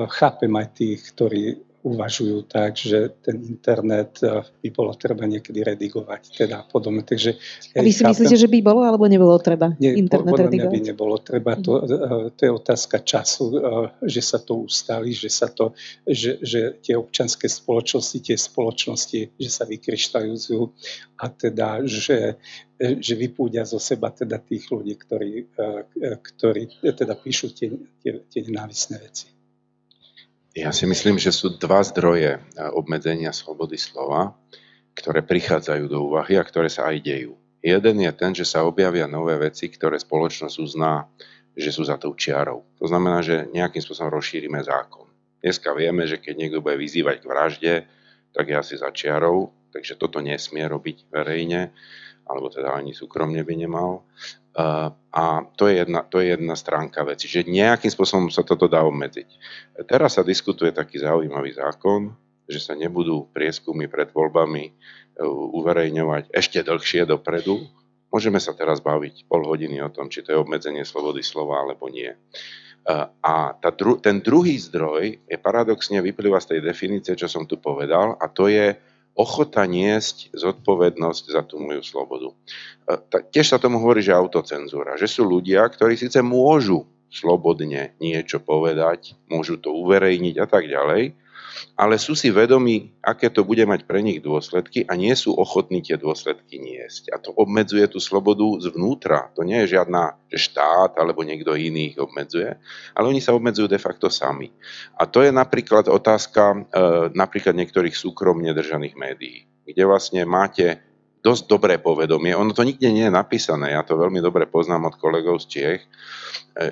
[SPEAKER 4] chápem aj tých, ktorí uvažujú tak, že ten internet eh, by bolo treba niekedy redigovať, teda podobne. Takže,
[SPEAKER 2] A vy si chápem, myslíte, že by bolo, alebo nebolo treba
[SPEAKER 4] nie,
[SPEAKER 2] internet
[SPEAKER 4] podľa
[SPEAKER 2] redigovať?
[SPEAKER 4] mňa by nebolo treba. To, mm. to je otázka času, eh, že sa to ustali, že, sa to, že, že tie občanské spoločnosti, tie spoločnosti, že sa vykryštalizujú a teda, že že vypúdia zo seba teda tých ľudí, ktorí, ktorí teda píšu tie, tie, tie nenávisné veci.
[SPEAKER 5] Ja si myslím, že sú dva zdroje eh, obmedzenia slobody slova, ktoré prichádzajú do úvahy a ktoré sa aj dejú. Jeden je ten, že sa objavia nové veci, ktoré spoločnosť uzná, že sú za tou čiarou. To znamená, že nejakým spôsobom rozšírime zákon. Dneska vieme, že keď niekto bude vyzývať k vražde, tak je asi za čiarou, takže toto nesmie robiť verejne, alebo teda ani súkromne by nemal. A to je, jedna, to je jedna stránka veci, že nejakým spôsobom sa toto dá obmedziť. Teraz sa diskutuje taký zaujímavý zákon, že sa nebudú prieskumy pred voľbami uverejňovať ešte dlhšie dopredu. Môžeme sa teraz baviť pol hodiny o tom, či to je obmedzenie slobody slova alebo nie. A tá dru- ten druhý zdroj je paradoxne vyplýva z tej definície, čo som tu povedal, a to je ochota niesť zodpovednosť za tú moju slobodu. Tiež sa tomu hovorí, že autocenzúra, že sú ľudia, ktorí síce môžu slobodne niečo povedať, môžu to uverejniť a tak ďalej, ale sú si vedomí, aké to bude mať pre nich dôsledky a nie sú ochotní tie dôsledky niesť. A to obmedzuje tú slobodu zvnútra. To nie je žiadna, že štát alebo niekto iný ich obmedzuje, ale oni sa obmedzujú de facto sami. A to je napríklad otázka e, napríklad niektorých súkromne držaných médií, kde vlastne máte dosť dobré povedomie. Ono to nikde nie je napísané, ja to veľmi dobre poznám od kolegov z Čiech. E,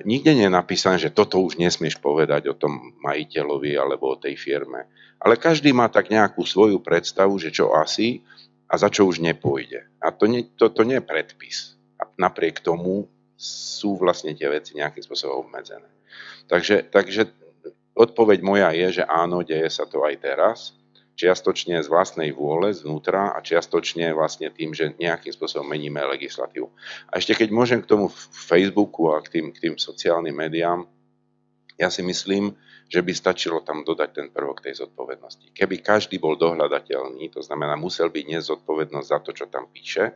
[SPEAKER 5] nikde nie je napísané, že toto už nesmieš povedať o tom majiteľovi alebo o tej firme. Ale každý má tak nejakú svoju predstavu, že čo asi a za čo už nepôjde. A to nie, to, to nie je predpis. A napriek tomu sú vlastne tie veci nejakým spôsobom obmedzené. Takže, takže odpoveď moja je, že áno, deje sa to aj teraz čiastočne z vlastnej vôle, zvnútra a čiastočne vlastne tým, že nejakým spôsobom meníme legislatívu. A ešte keď môžem k tomu Facebooku a k tým, k tým sociálnym médiám, ja si myslím, že by stačilo tam dodať ten prvok tej zodpovednosti. Keby každý bol dohľadateľný, to znamená musel byť nezodpovednosť za to, čo tam píše,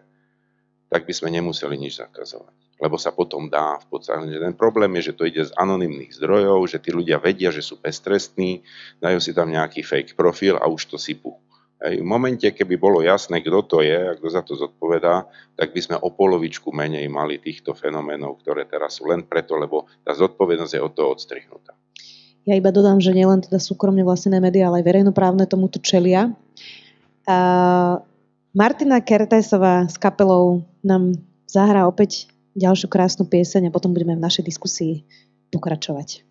[SPEAKER 5] tak by sme nemuseli nič zakazovať lebo sa potom dá v podstate. Ten problém je, že to ide z anonymných zdrojov, že tí ľudia vedia, že sú beztrestní, dajú si tam nejaký fake profil a už to sypú. Hej. V momente, keby bolo jasné, kto to je a kto za to zodpovedá, tak by sme o polovičku menej mali týchto fenoménov, ktoré teraz sú len preto, lebo tá zodpovednosť je od toho odstrihnutá.
[SPEAKER 1] Ja iba dodám, že nielen teda súkromne vlastnené médiá, ale aj verejnoprávne tomuto čelia. A Martina Kertesová s kapelou nám zahrá opäť ďalšiu krásnu pieseň a potom budeme v našej diskusii pokračovať.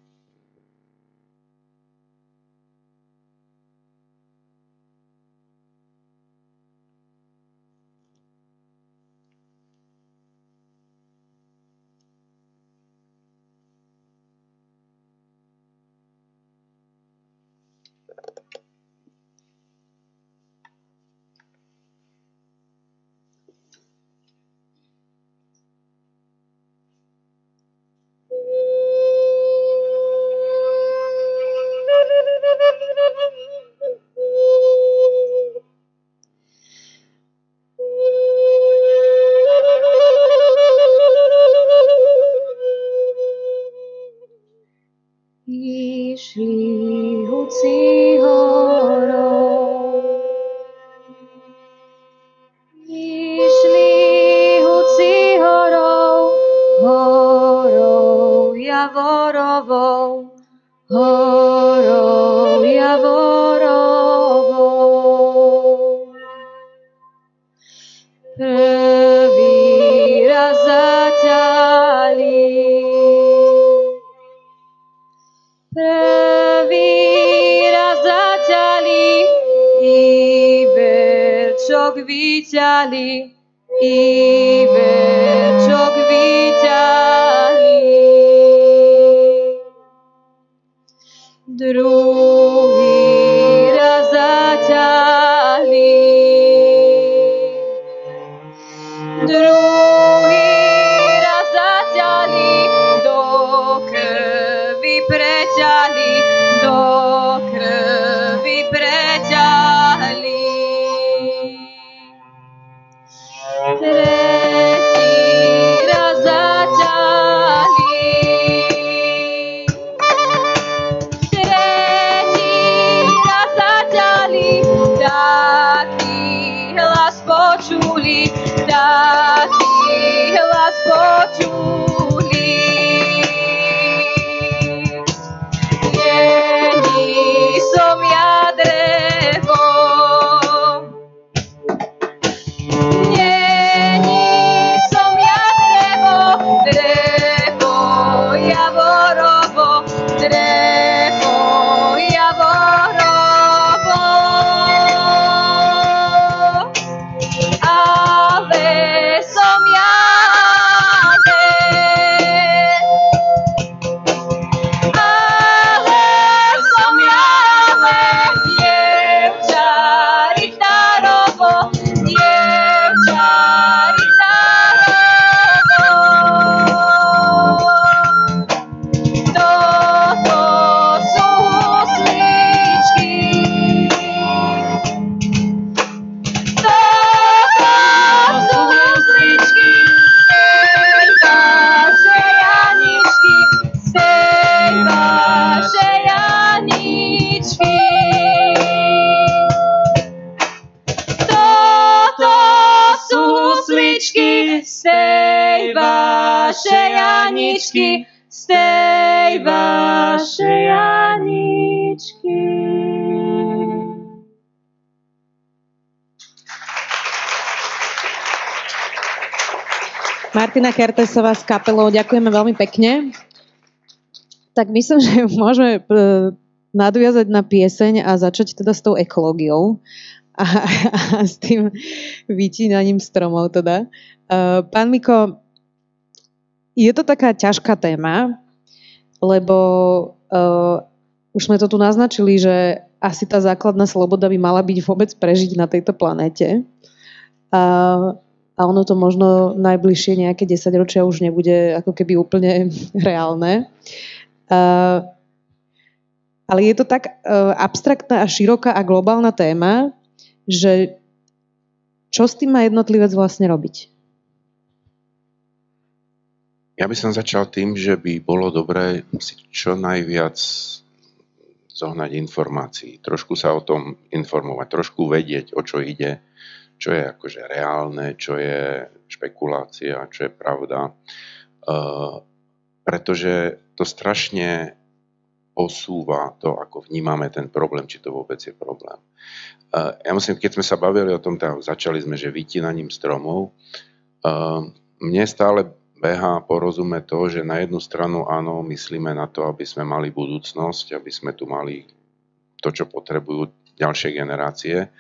[SPEAKER 2] Martina Kertesová s kapelou, ďakujeme veľmi pekne. Tak myslím, že môžeme e, nadviazať na pieseň a začať teda s tou ekológiou a, a s tým vytínaním stromov teda. E, pán Miko, je to taká ťažká téma, lebo uh, už sme to tu naznačili, že asi tá základná sloboda by mala byť vôbec prežiť na tejto planéte. Uh, a ono to možno najbližšie nejaké 10 ročia už nebude ako keby úplne reálne. Ale je to tak uh, abstraktná a široká a globálna téma, že čo s tým má jednotlivec vlastne robiť?
[SPEAKER 5] Ja by som začal tým, že by bolo dobré si čo najviac zohnať informácií, trošku sa o tom informovať, trošku vedieť, o čo ide, čo je akože reálne, čo je špekulácia, čo je pravda. Uh, pretože to strašne posúva to, ako vnímame ten problém, či to vôbec je problém. Uh, ja musím, keď sme sa bavili o tom, tak začali sme, že vytínaním stromov, uh, mne stále beha porozume to, že na jednu stranu áno, myslíme na to, aby sme mali budúcnosť, aby sme tu mali to, čo potrebujú ďalšie generácie,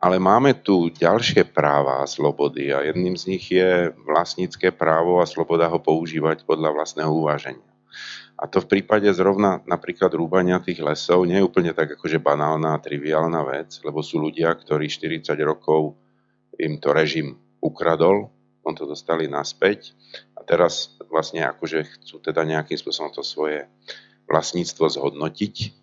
[SPEAKER 5] ale máme tu ďalšie práva a slobody a jedným z nich je vlastnícke právo a sloboda ho používať podľa vlastného uváženia. A to v prípade zrovna napríklad rúbania tých lesov nie je úplne tak akože banálna a triviálna vec, lebo sú ľudia, ktorí 40 rokov im to režim ukradol, on to dostali naspäť a teraz vlastne akože chcú teda nejakým spôsobom to svoje vlastníctvo zhodnotiť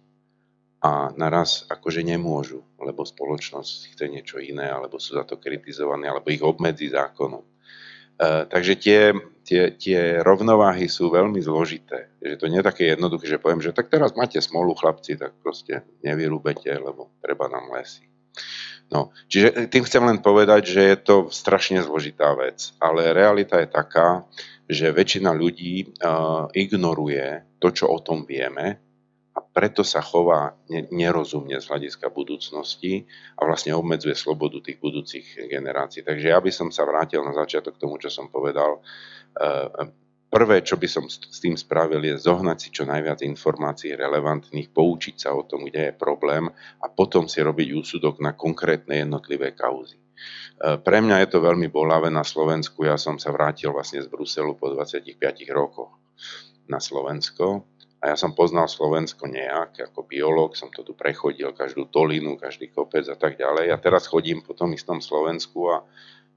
[SPEAKER 5] a naraz akože nemôžu, lebo spoločnosť chce niečo iné, alebo sú za to kritizovaní, alebo ich obmedzí zákonom. E, takže tie, tie, tie rovnováhy sú veľmi zložité. Že to nie je také jednoduché, že poviem, že tak teraz máte smolu chlapci, tak proste nevyrúbete, lebo treba nám lesy. No, čiže tým chcem len povedať, že je to strašne zložitá vec, ale realita je taká, že väčšina ľudí uh, ignoruje to, čo o tom vieme a preto sa chová nerozumne z hľadiska budúcnosti a vlastne obmedzuje slobodu tých budúcich generácií. Takže ja by som sa vrátil na začiatok k tomu, čo som povedal. Uh, Prvé, čo by som s tým spravil, je zohnať si čo najviac informácií relevantných, poučiť sa o tom, kde je problém a potom si robiť úsudok na konkrétne jednotlivé kauzy. E, pre mňa je to veľmi bolavé na Slovensku. Ja som sa vrátil vlastne z Bruselu po 25 rokoch na Slovensko a ja som poznal Slovensko nejak, ako biológ, som to tu prechodil, každú dolinu, každý kopec a tak ďalej. A teraz chodím po tom istom Slovensku a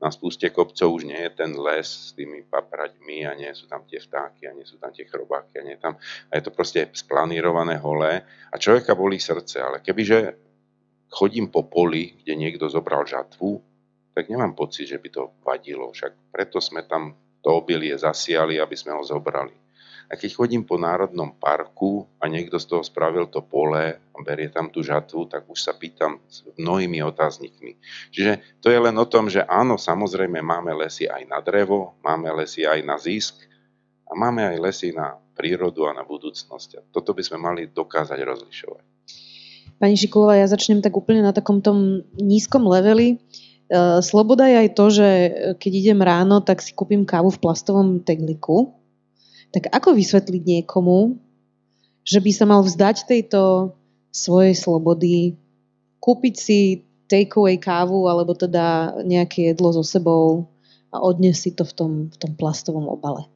[SPEAKER 5] na spúste kopcov už nie je ten les s tými papraďmi a nie sú tam tie vtáky a nie sú tam tie chrobáky a nie tam, a je to proste splanírované holé a človeka bolí srdce, ale kebyže chodím po poli, kde niekto zobral žatvu, tak nemám pocit, že by to vadilo, však preto sme tam to obilie zasiali, aby sme ho zobrali. A keď chodím po národnom parku a niekto z toho spravil to pole a berie tam tú žatvu, tak už sa pýtam s mnohými otáznikmi. Čiže to je len o tom, že áno, samozrejme máme lesy aj na drevo, máme lesy aj na zisk a máme aj lesy na prírodu a na budúcnosť. A toto by sme mali dokázať rozlišovať.
[SPEAKER 2] Pani Šikulová, ja začnem tak úplne na takom tom nízkom leveli. E, sloboda je aj to, že keď idem ráno, tak si kúpim kávu v plastovom tegliku tak ako vysvetliť niekomu, že by sa mal vzdať tejto svojej slobody, kúpiť si takeaway kávu alebo teda nejaké jedlo so sebou a odniesť si to v tom, v tom plastovom obale?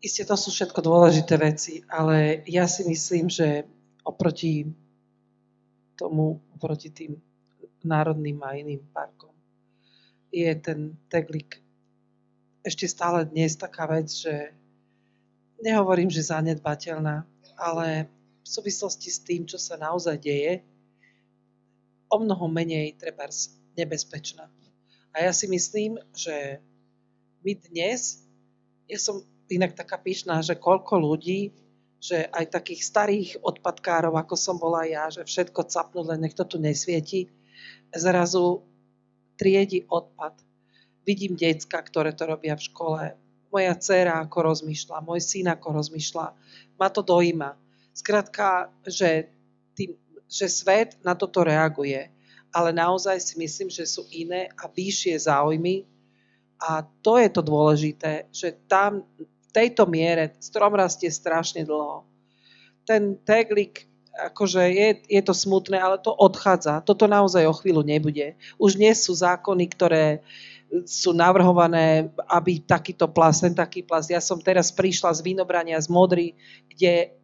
[SPEAKER 3] Isté to sú všetko dôležité veci, ale ja si myslím, že oproti tomu, oproti tým národným a iným parkom, je ten teglik ešte stále dnes taká vec, že nehovorím, že zanedbateľná, ale v súvislosti s tým, čo sa naozaj deje, o mnoho menej trebárs nebezpečná. A ja si myslím, že my dnes, ja som inak taká pyšná, že koľko ľudí, že aj takých starých odpadkárov, ako som bola ja, že všetko capnúť, len nech to tu nesvieti, zrazu triedi odpad vidím decka, ktoré to robia v škole. Moja dcéra ako rozmýšľa, môj syn ako rozmýšľa. Ma to dojíma. Skrátka, že, tým, že svet na toto reaguje. Ale naozaj si myslím, že sú iné a vyššie záujmy. A to je to dôležité, že tam v tejto miere strom rastie strašne dlho. Ten teglik akože je, je to smutné, ale to odchádza. Toto naozaj o chvíľu nebude. Už nie sú zákony, ktoré sú navrhované, aby takýto plast, ten taký plast. Ja som teraz prišla z vínobrania z Modry, kde,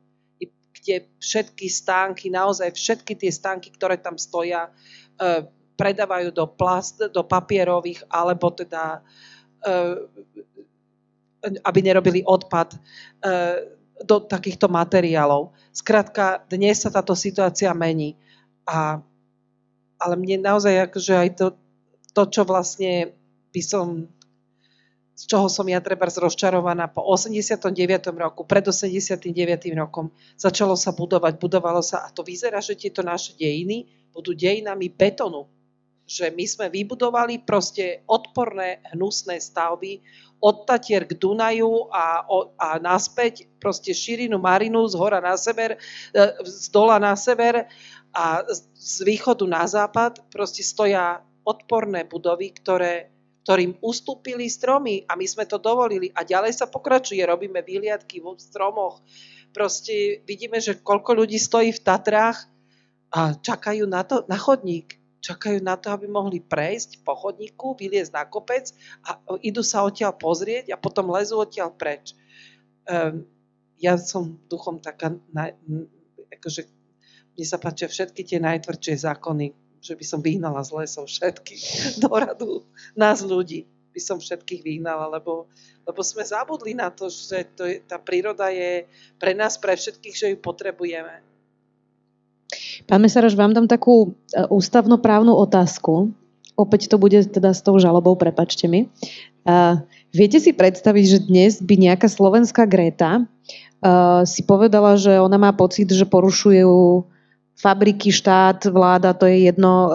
[SPEAKER 3] kde všetky stánky, naozaj všetky tie stánky, ktoré tam stoja, e, predávajú do plast, do papierových, alebo teda e, aby nerobili odpad. E, do takýchto materiálov. Skrátka, dnes sa táto situácia mení. A, ale mne naozaj akože aj to, to, čo vlastne by som z čoho som ja treba rozčarovaná po 89. roku, pred 89. rokom začalo sa budovať, budovalo sa a to vyzerá, že tieto naše dejiny budú dejinami betonu. Že my sme vybudovali proste odporné, hnusné stavby, od Tatier k Dunaju a, a naspäť proste širinu Marinu z hora na sever, e, z dola na sever a z východu na západ proste stoja odporné budovy, ktoré, ktorým ustúpili stromy a my sme to dovolili a ďalej sa pokračuje, robíme výliadky v stromoch. Proste vidíme, že koľko ľudí stojí v Tatrách a čakajú na, to, na chodník čakajú na to, aby mohli prejsť po chodníku, vyliezť na kopec a idú sa odtiaľ pozrieť a potom lezú odtiaľ preč. Um, ja som duchom taká, na, akože mne sa páčia všetky tie najtvrdšie zákony, že by som vyhnala z lesov všetkých do nás ľudí by som všetkých vyhnala, lebo, lebo sme zabudli na to, že to je, tá príroda je pre nás, pre všetkých, že ju potrebujeme.
[SPEAKER 2] Pán Mesaroš, vám dám takú e, ústavnoprávnu otázku. Opäť to bude teda s tou žalobou, prepačte mi. Uh, viete si predstaviť, že dnes by nejaká slovenská Greta uh, si povedala, že ona má pocit, že porušujú fabriky, štát, vláda, to je jedno uh,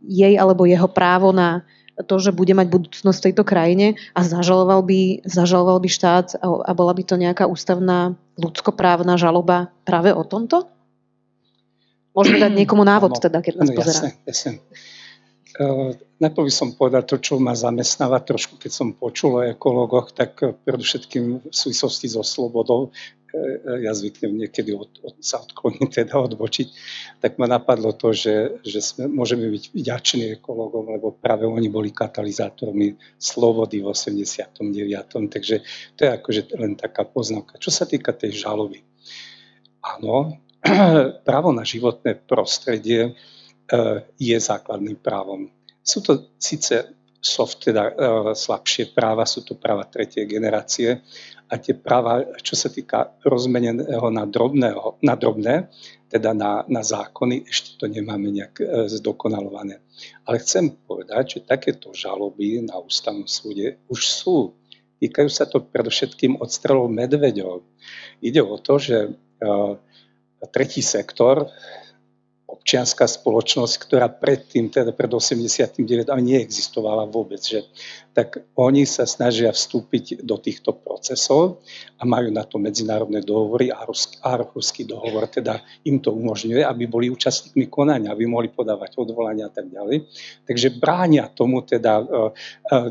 [SPEAKER 2] jej alebo jeho právo na to, že bude mať budúcnosť v tejto krajine a zažaloval by, zažaloval by štát a, a bola by to nejaká ústavná ľudskoprávna žaloba práve o tomto? Môžeme dať niekomu návod, teda, keď nás pozerá. Jasne, jasne.
[SPEAKER 4] Uh, najprv by som povedal to, čo ma zamestnáva trošku, keď som počul o ekológoch, tak predovšetkým v súvislosti so slobodou, uh, ja zvyknem niekedy od, od, sa odkloniť, teda odbočiť, tak ma napadlo to, že, že sme, môžeme byť vďační ekológom, lebo práve oni boli katalizátormi slobody v 89. Takže to je akože len taká poznámka. Čo sa týka tej žaloby. Áno, právo na životné prostredie je základným právom. Sú to síce soft, teda e, slabšie práva, sú to práva tretej generácie a tie práva, čo sa týka rozmeneného na, drobného, na drobné, teda na, na zákony, ešte to nemáme nejak e, zdokonalované. Ale chcem povedať, že takéto žaloby na ústavnom súde už sú. Týkajú sa to predovšetkým odstrelov medveďov. Ide o to, že tretí sektor, občianská spoločnosť, ktorá predtým, teda pred 89. ani neexistovala vôbec, že, tak oni sa snažia vstúpiť do týchto procesov a majú na to medzinárodné dohovory a Arhuský dohovor teda im to umožňuje, aby boli účastníkmi konania, aby mohli podávať odvolania a tak ďalej. Takže bránia tomu teda e, e,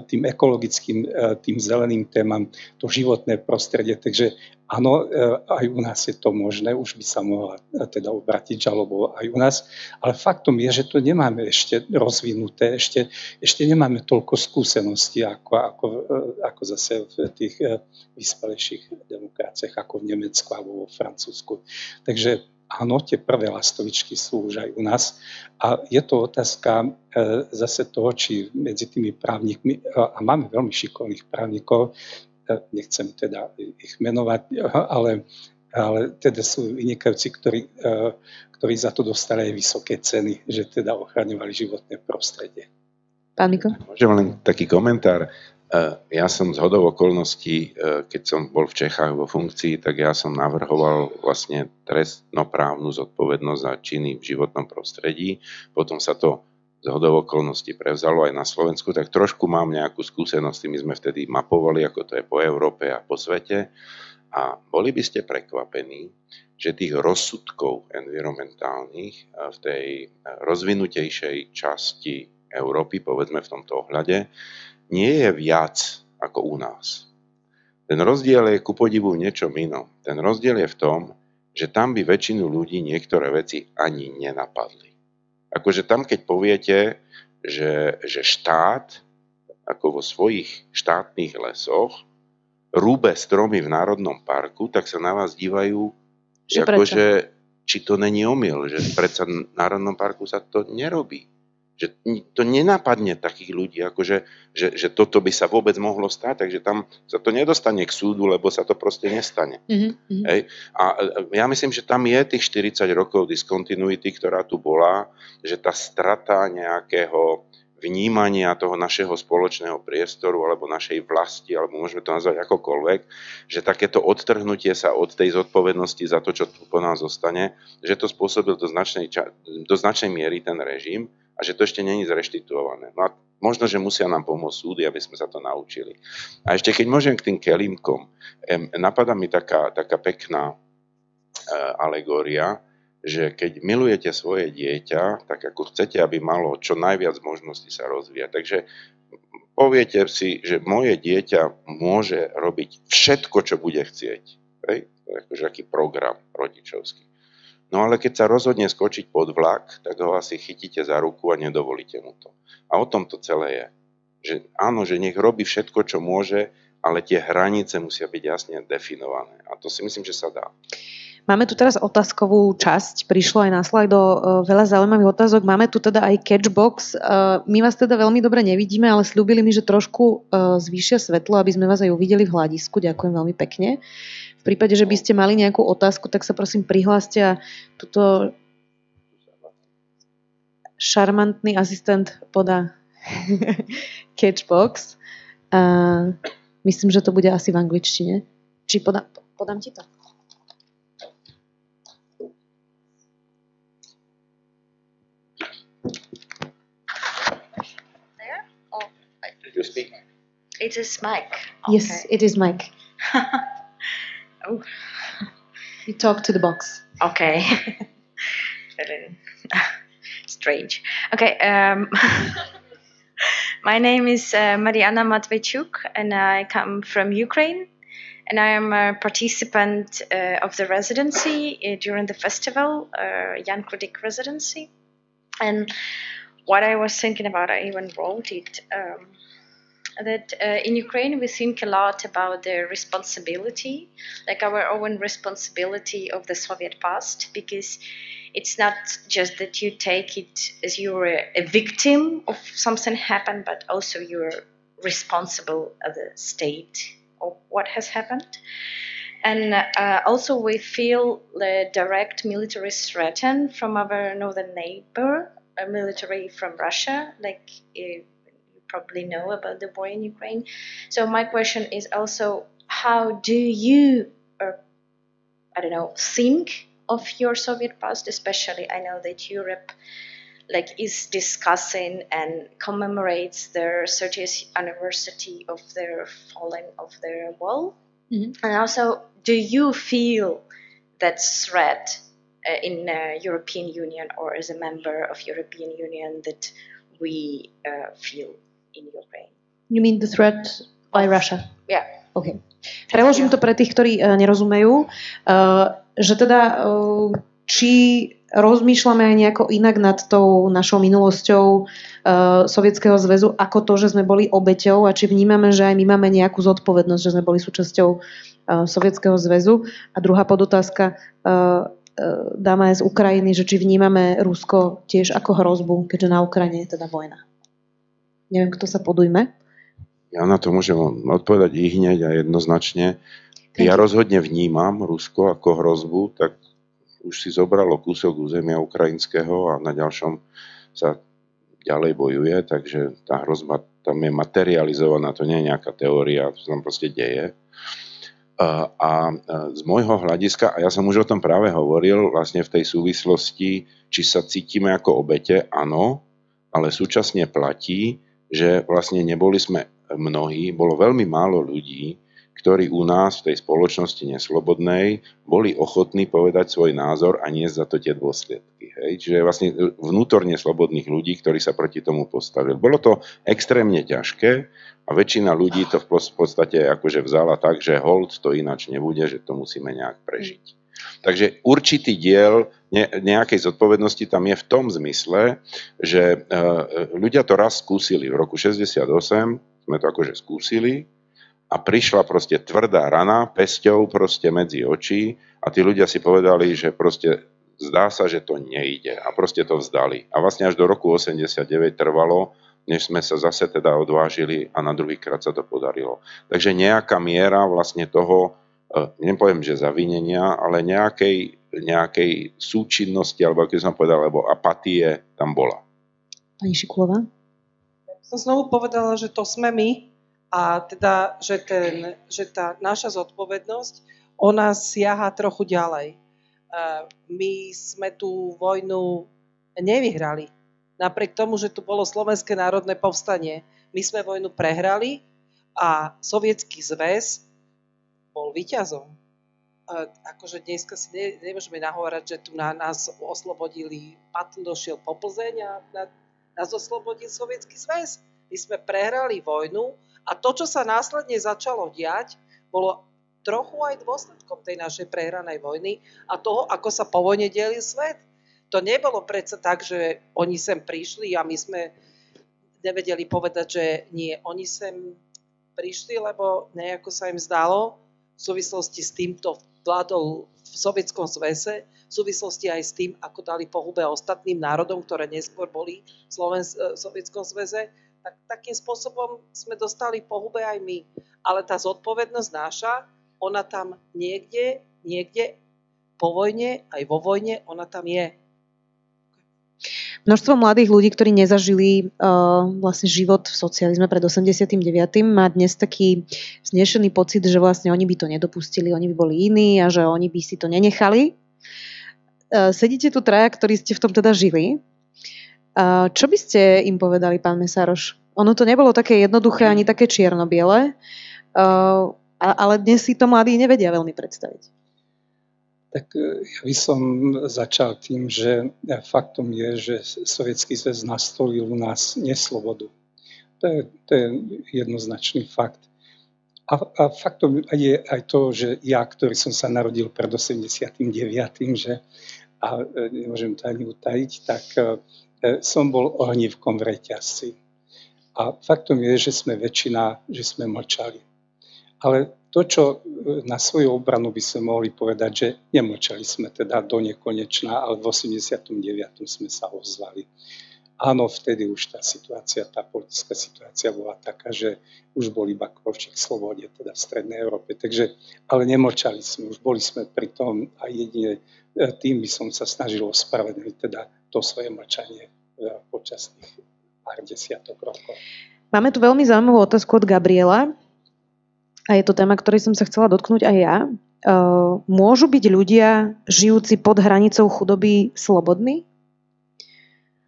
[SPEAKER 4] tým ekologickým, e, tým zeleným témam to životné prostredie. Takže Áno, aj u nás je to možné, už by sa mohla teda obratiť žalobou aj u nás, ale faktom je, že to nemáme ešte rozvinuté, ešte, ešte nemáme toľko skúseností ako, ako, ako zase v tých vyspelejších demokraciách, ako v Nemecku alebo vo Francúzsku. Takže áno, tie prvé lastovičky sú už aj u nás. A je to otázka zase toho, či medzi tými právnikmi, a máme veľmi šikovných právnikov, nechcem teda ich menovať, ale, ale teda sú vynikajúci, ktorí, eh, ktorí za to dostali aj vysoké ceny, že teda ochraňovali životné prostredie.
[SPEAKER 2] Pán Miko?
[SPEAKER 5] Môžem len taký komentár. Eh, ja som z hodov okolností, eh, keď som bol v Čechách vo funkcii, tak ja som navrhoval vlastne trestnoprávnu zodpovednosť za činy v životnom prostredí. Potom sa to z hodov okolností prevzalo aj na Slovensku, tak trošku mám nejakú skúsenosť, my sme vtedy mapovali, ako to je po Európe a po svete. A boli by ste prekvapení, že tých rozsudkov environmentálnych eh, v tej eh, rozvinutejšej časti Európy, povedzme v tomto ohľade, nie je viac ako u nás. Ten rozdiel je ku podivu v niečom. Ten rozdiel je v tom, že tam by väčšinu ľudí niektoré veci ani nenapadli. Akože tam, keď poviete, že, že štát, ako vo svojich štátnych lesoch, rúbe stromy v Národnom parku, tak sa na vás dívajú, že akože, či to není omyl, že predsa v Národnom parku sa to nerobí. Že to nenapadne takých ľudí, akože, že, že toto by sa vôbec mohlo stať, takže tam sa to nedostane k súdu, lebo sa to proste nestane. Mm-hmm. Hej? A e, ja myslím, že tam je tých 40 rokov diskontinuity, ktorá tu bola, že tá strata nejakého vnímania toho našeho spoločného priestoru alebo našej vlasti, alebo môžeme to nazvať akokoľvek, že takéto odtrhnutie sa od tej zodpovednosti za to, čo tu po nás zostane, že to spôsobil do značnej, do značnej miery ten režim a že to ešte není zreštituované. No a možno, že musia nám pomôcť súdy, aby sme sa to naučili. A ešte keď môžem k tým kelímkom, napadá mi taká, taká pekná e, alegória, že keď milujete svoje dieťa, tak ako chcete, aby malo čo najviac možností sa rozvíjať. Takže poviete si, že moje dieťa môže robiť všetko, čo bude chcieť. Hej? To je akože aký program rodičovský. No ale keď sa rozhodne skočiť pod vlak, tak ho asi chytíte za ruku a nedovolíte mu to. A o tom to celé je. Že áno, že nech robí všetko, čo môže, ale tie hranice musia byť jasne definované. A to si myslím, že sa dá.
[SPEAKER 2] Máme tu teraz otázkovú časť, prišlo aj na slajdo e, veľa zaujímavých otázok. Máme tu teda aj catchbox. E, my vás teda veľmi dobre nevidíme, ale slúbili mi, že trošku e, zvýšia svetlo, aby sme vás aj uvideli v hľadisku. Ďakujem veľmi pekne. V prípade, že by ste mali nejakú otázku, tak sa prosím prihláste a tuto šarmantný asistent podá catchbox. Myslím, že to bude asi v angličtine. Či podám, podám ti to?
[SPEAKER 6] You speak. It is mic.
[SPEAKER 2] Yes, it is Mike.
[SPEAKER 6] Oh.
[SPEAKER 2] You talk to the box.
[SPEAKER 6] Okay. Strange. Okay. Um, my name is uh, Mariana Matveychuk, and I come from Ukraine. And I am a participant uh, of the residency uh, during the festival, uh, Jan Krudik residency. And what I was thinking about, I even wrote it. Um, that uh, in Ukraine we think a lot about the responsibility, like our own responsibility of the Soviet past, because it's not just that you take it as you're a, victim of something happened, but also you're responsible as a state of what has happened. And uh, also, we feel the direct military threat from our northern neighbor, a military from Russia, like uh, probably know about the war in Ukraine. So my question is also, how do you, or I don't know, think of your Soviet past? Especially, I know that Europe like is discussing and commemorates their 30th anniversary of their falling of their wall. Mm-hmm. And also, do you feel that threat uh, in uh, European Union or as a member of European Union that we uh, feel in Ukraine.
[SPEAKER 2] You mean the threat by Russia?
[SPEAKER 6] Yeah.
[SPEAKER 2] OK. Preložím to pre tých, ktorí uh, nerozumejú, uh, že teda uh, či rozmýšľame aj nejako inak nad tou našou minulosťou uh, Sovietskeho zväzu, ako to, že sme boli obeťou a či vnímame, že aj my máme nejakú zodpovednosť, že sme boli súčasťou uh, Sovietskeho zväzu. A druhá podotázka, uh, dáma je z Ukrajiny, že či vnímame Rusko tiež ako hrozbu, keďže na Ukrajine je teda vojna. Neviem, kto sa podujme.
[SPEAKER 5] Ja na to môžem odpovedať i hneď a jednoznačne. Ja rozhodne vnímam Rusko ako hrozbu, tak už si zobralo kúsok územia ukrajinského a na ďalšom sa ďalej bojuje, takže tá hrozba tam je materializovaná, to nie je nejaká teória, to sa tam proste deje. A, a z môjho hľadiska, a ja som už o tom práve hovoril, vlastne v tej súvislosti, či sa cítime ako obete, áno, ale súčasne platí, že vlastne neboli sme mnohí, bolo veľmi málo ľudí, ktorí u nás v tej spoločnosti neslobodnej boli ochotní povedať svoj názor a nie za to tie dôsledky. Hej? Čiže vlastne vnútorne slobodných ľudí, ktorí sa proti tomu postavili. Bolo to extrémne ťažké a väčšina ľudí to v podstate akože vzala tak, že hold to ináč nebude, že to musíme nejak prežiť. Takže určitý diel nejakej zodpovednosti tam je v tom zmysle, že e, ľudia to raz skúsili. V roku 68 sme to akože skúsili a prišla proste tvrdá rana pesťou proste medzi očí a tí ľudia si povedali, že proste zdá sa, že to nejde a proste to vzdali. A vlastne až do roku 89 trvalo, než sme sa zase teda odvážili a na druhý krát sa to podarilo. Takže nejaká miera vlastne toho, nepoviem, že zavinenia, ale nejakej, nejakej súčinnosti, alebo ako som povedal, alebo apatie tam bola.
[SPEAKER 2] Pani Šikulová?
[SPEAKER 3] Som znovu povedala, že to sme my, a teda, že, ten, že tá naša zodpovednosť, ona siaha trochu ďalej. My sme tú vojnu nevyhrali. Napriek tomu, že tu bolo Slovenské národné povstanie, my sme vojnu prehrali a Sovietský zväz bol výťazom. Akože dneska si ne, nemôžeme nahovárať, že tu na nás oslobodili, Patn došiel po Plzeň a nás oslobodil Sovietský zväz. My sme prehrali vojnu a to, čo sa následne začalo diať, bolo trochu aj dôsledkom tej našej prehranej vojny a toho, ako sa po vojne delil svet. To nebolo predsa tak, že oni sem prišli a my sme nevedeli povedať, že nie. Oni sem prišli, lebo nejako sa im zdalo v súvislosti s týmto vládou v Sovietskom svese, v súvislosti aj s tým, ako dali pohube ostatným národom, ktoré neskôr boli v Slovens- v Sovietskom sveze, tak takým spôsobom sme dostali pohube aj my. Ale tá zodpovednosť náša, ona tam niekde, niekde po vojne, aj vo vojne, ona tam je.
[SPEAKER 2] Množstvo mladých ľudí, ktorí nezažili uh, vlastne život v socializme pred 89. má dnes taký znešený pocit, že vlastne oni by to nedopustili, oni by boli iní a že oni by si to nenechali. Uh, sedíte tu traja, ktorí ste v tom teda žili. Čo by ste im povedali, pán Mesároš? Ono to nebolo také jednoduché ani také čierno-biele, ale dnes si to mladí nevedia veľmi predstaviť.
[SPEAKER 4] Tak e, ja by som začal tým, že faktom je, že Sovietský zväz nastolil u nás neslobodu. To je, to je jednoznačný fakt. A, a faktom je aj to, že ja, ktorý som sa narodil pred 89., že, a e, nemôžem to ani utajiť, tak e, E, som bol ohnívkom v reťazci. A faktom je, že sme väčšina, že sme mlčali. Ale to, čo e, na svoju obranu by sme mohli povedať, že nemlčali sme teda do nekonečná, ale v 89. sme sa ozvali. Áno, vtedy už tá situácia, tá politická situácia bola taká, že už bol iba krovček slobode, teda v Strednej Európe. Takže, ale nemlčali sme, už boli sme pri tom a jedine e, tým by som sa snažil ospravedlniť teda to svoje mlčanie e, počas tých pár desiatok rokov.
[SPEAKER 2] Máme tu veľmi zaujímavú otázku od Gabriela a je to téma, ktorej som sa chcela dotknúť aj ja. E, môžu byť ľudia žijúci pod hranicou chudoby slobodní?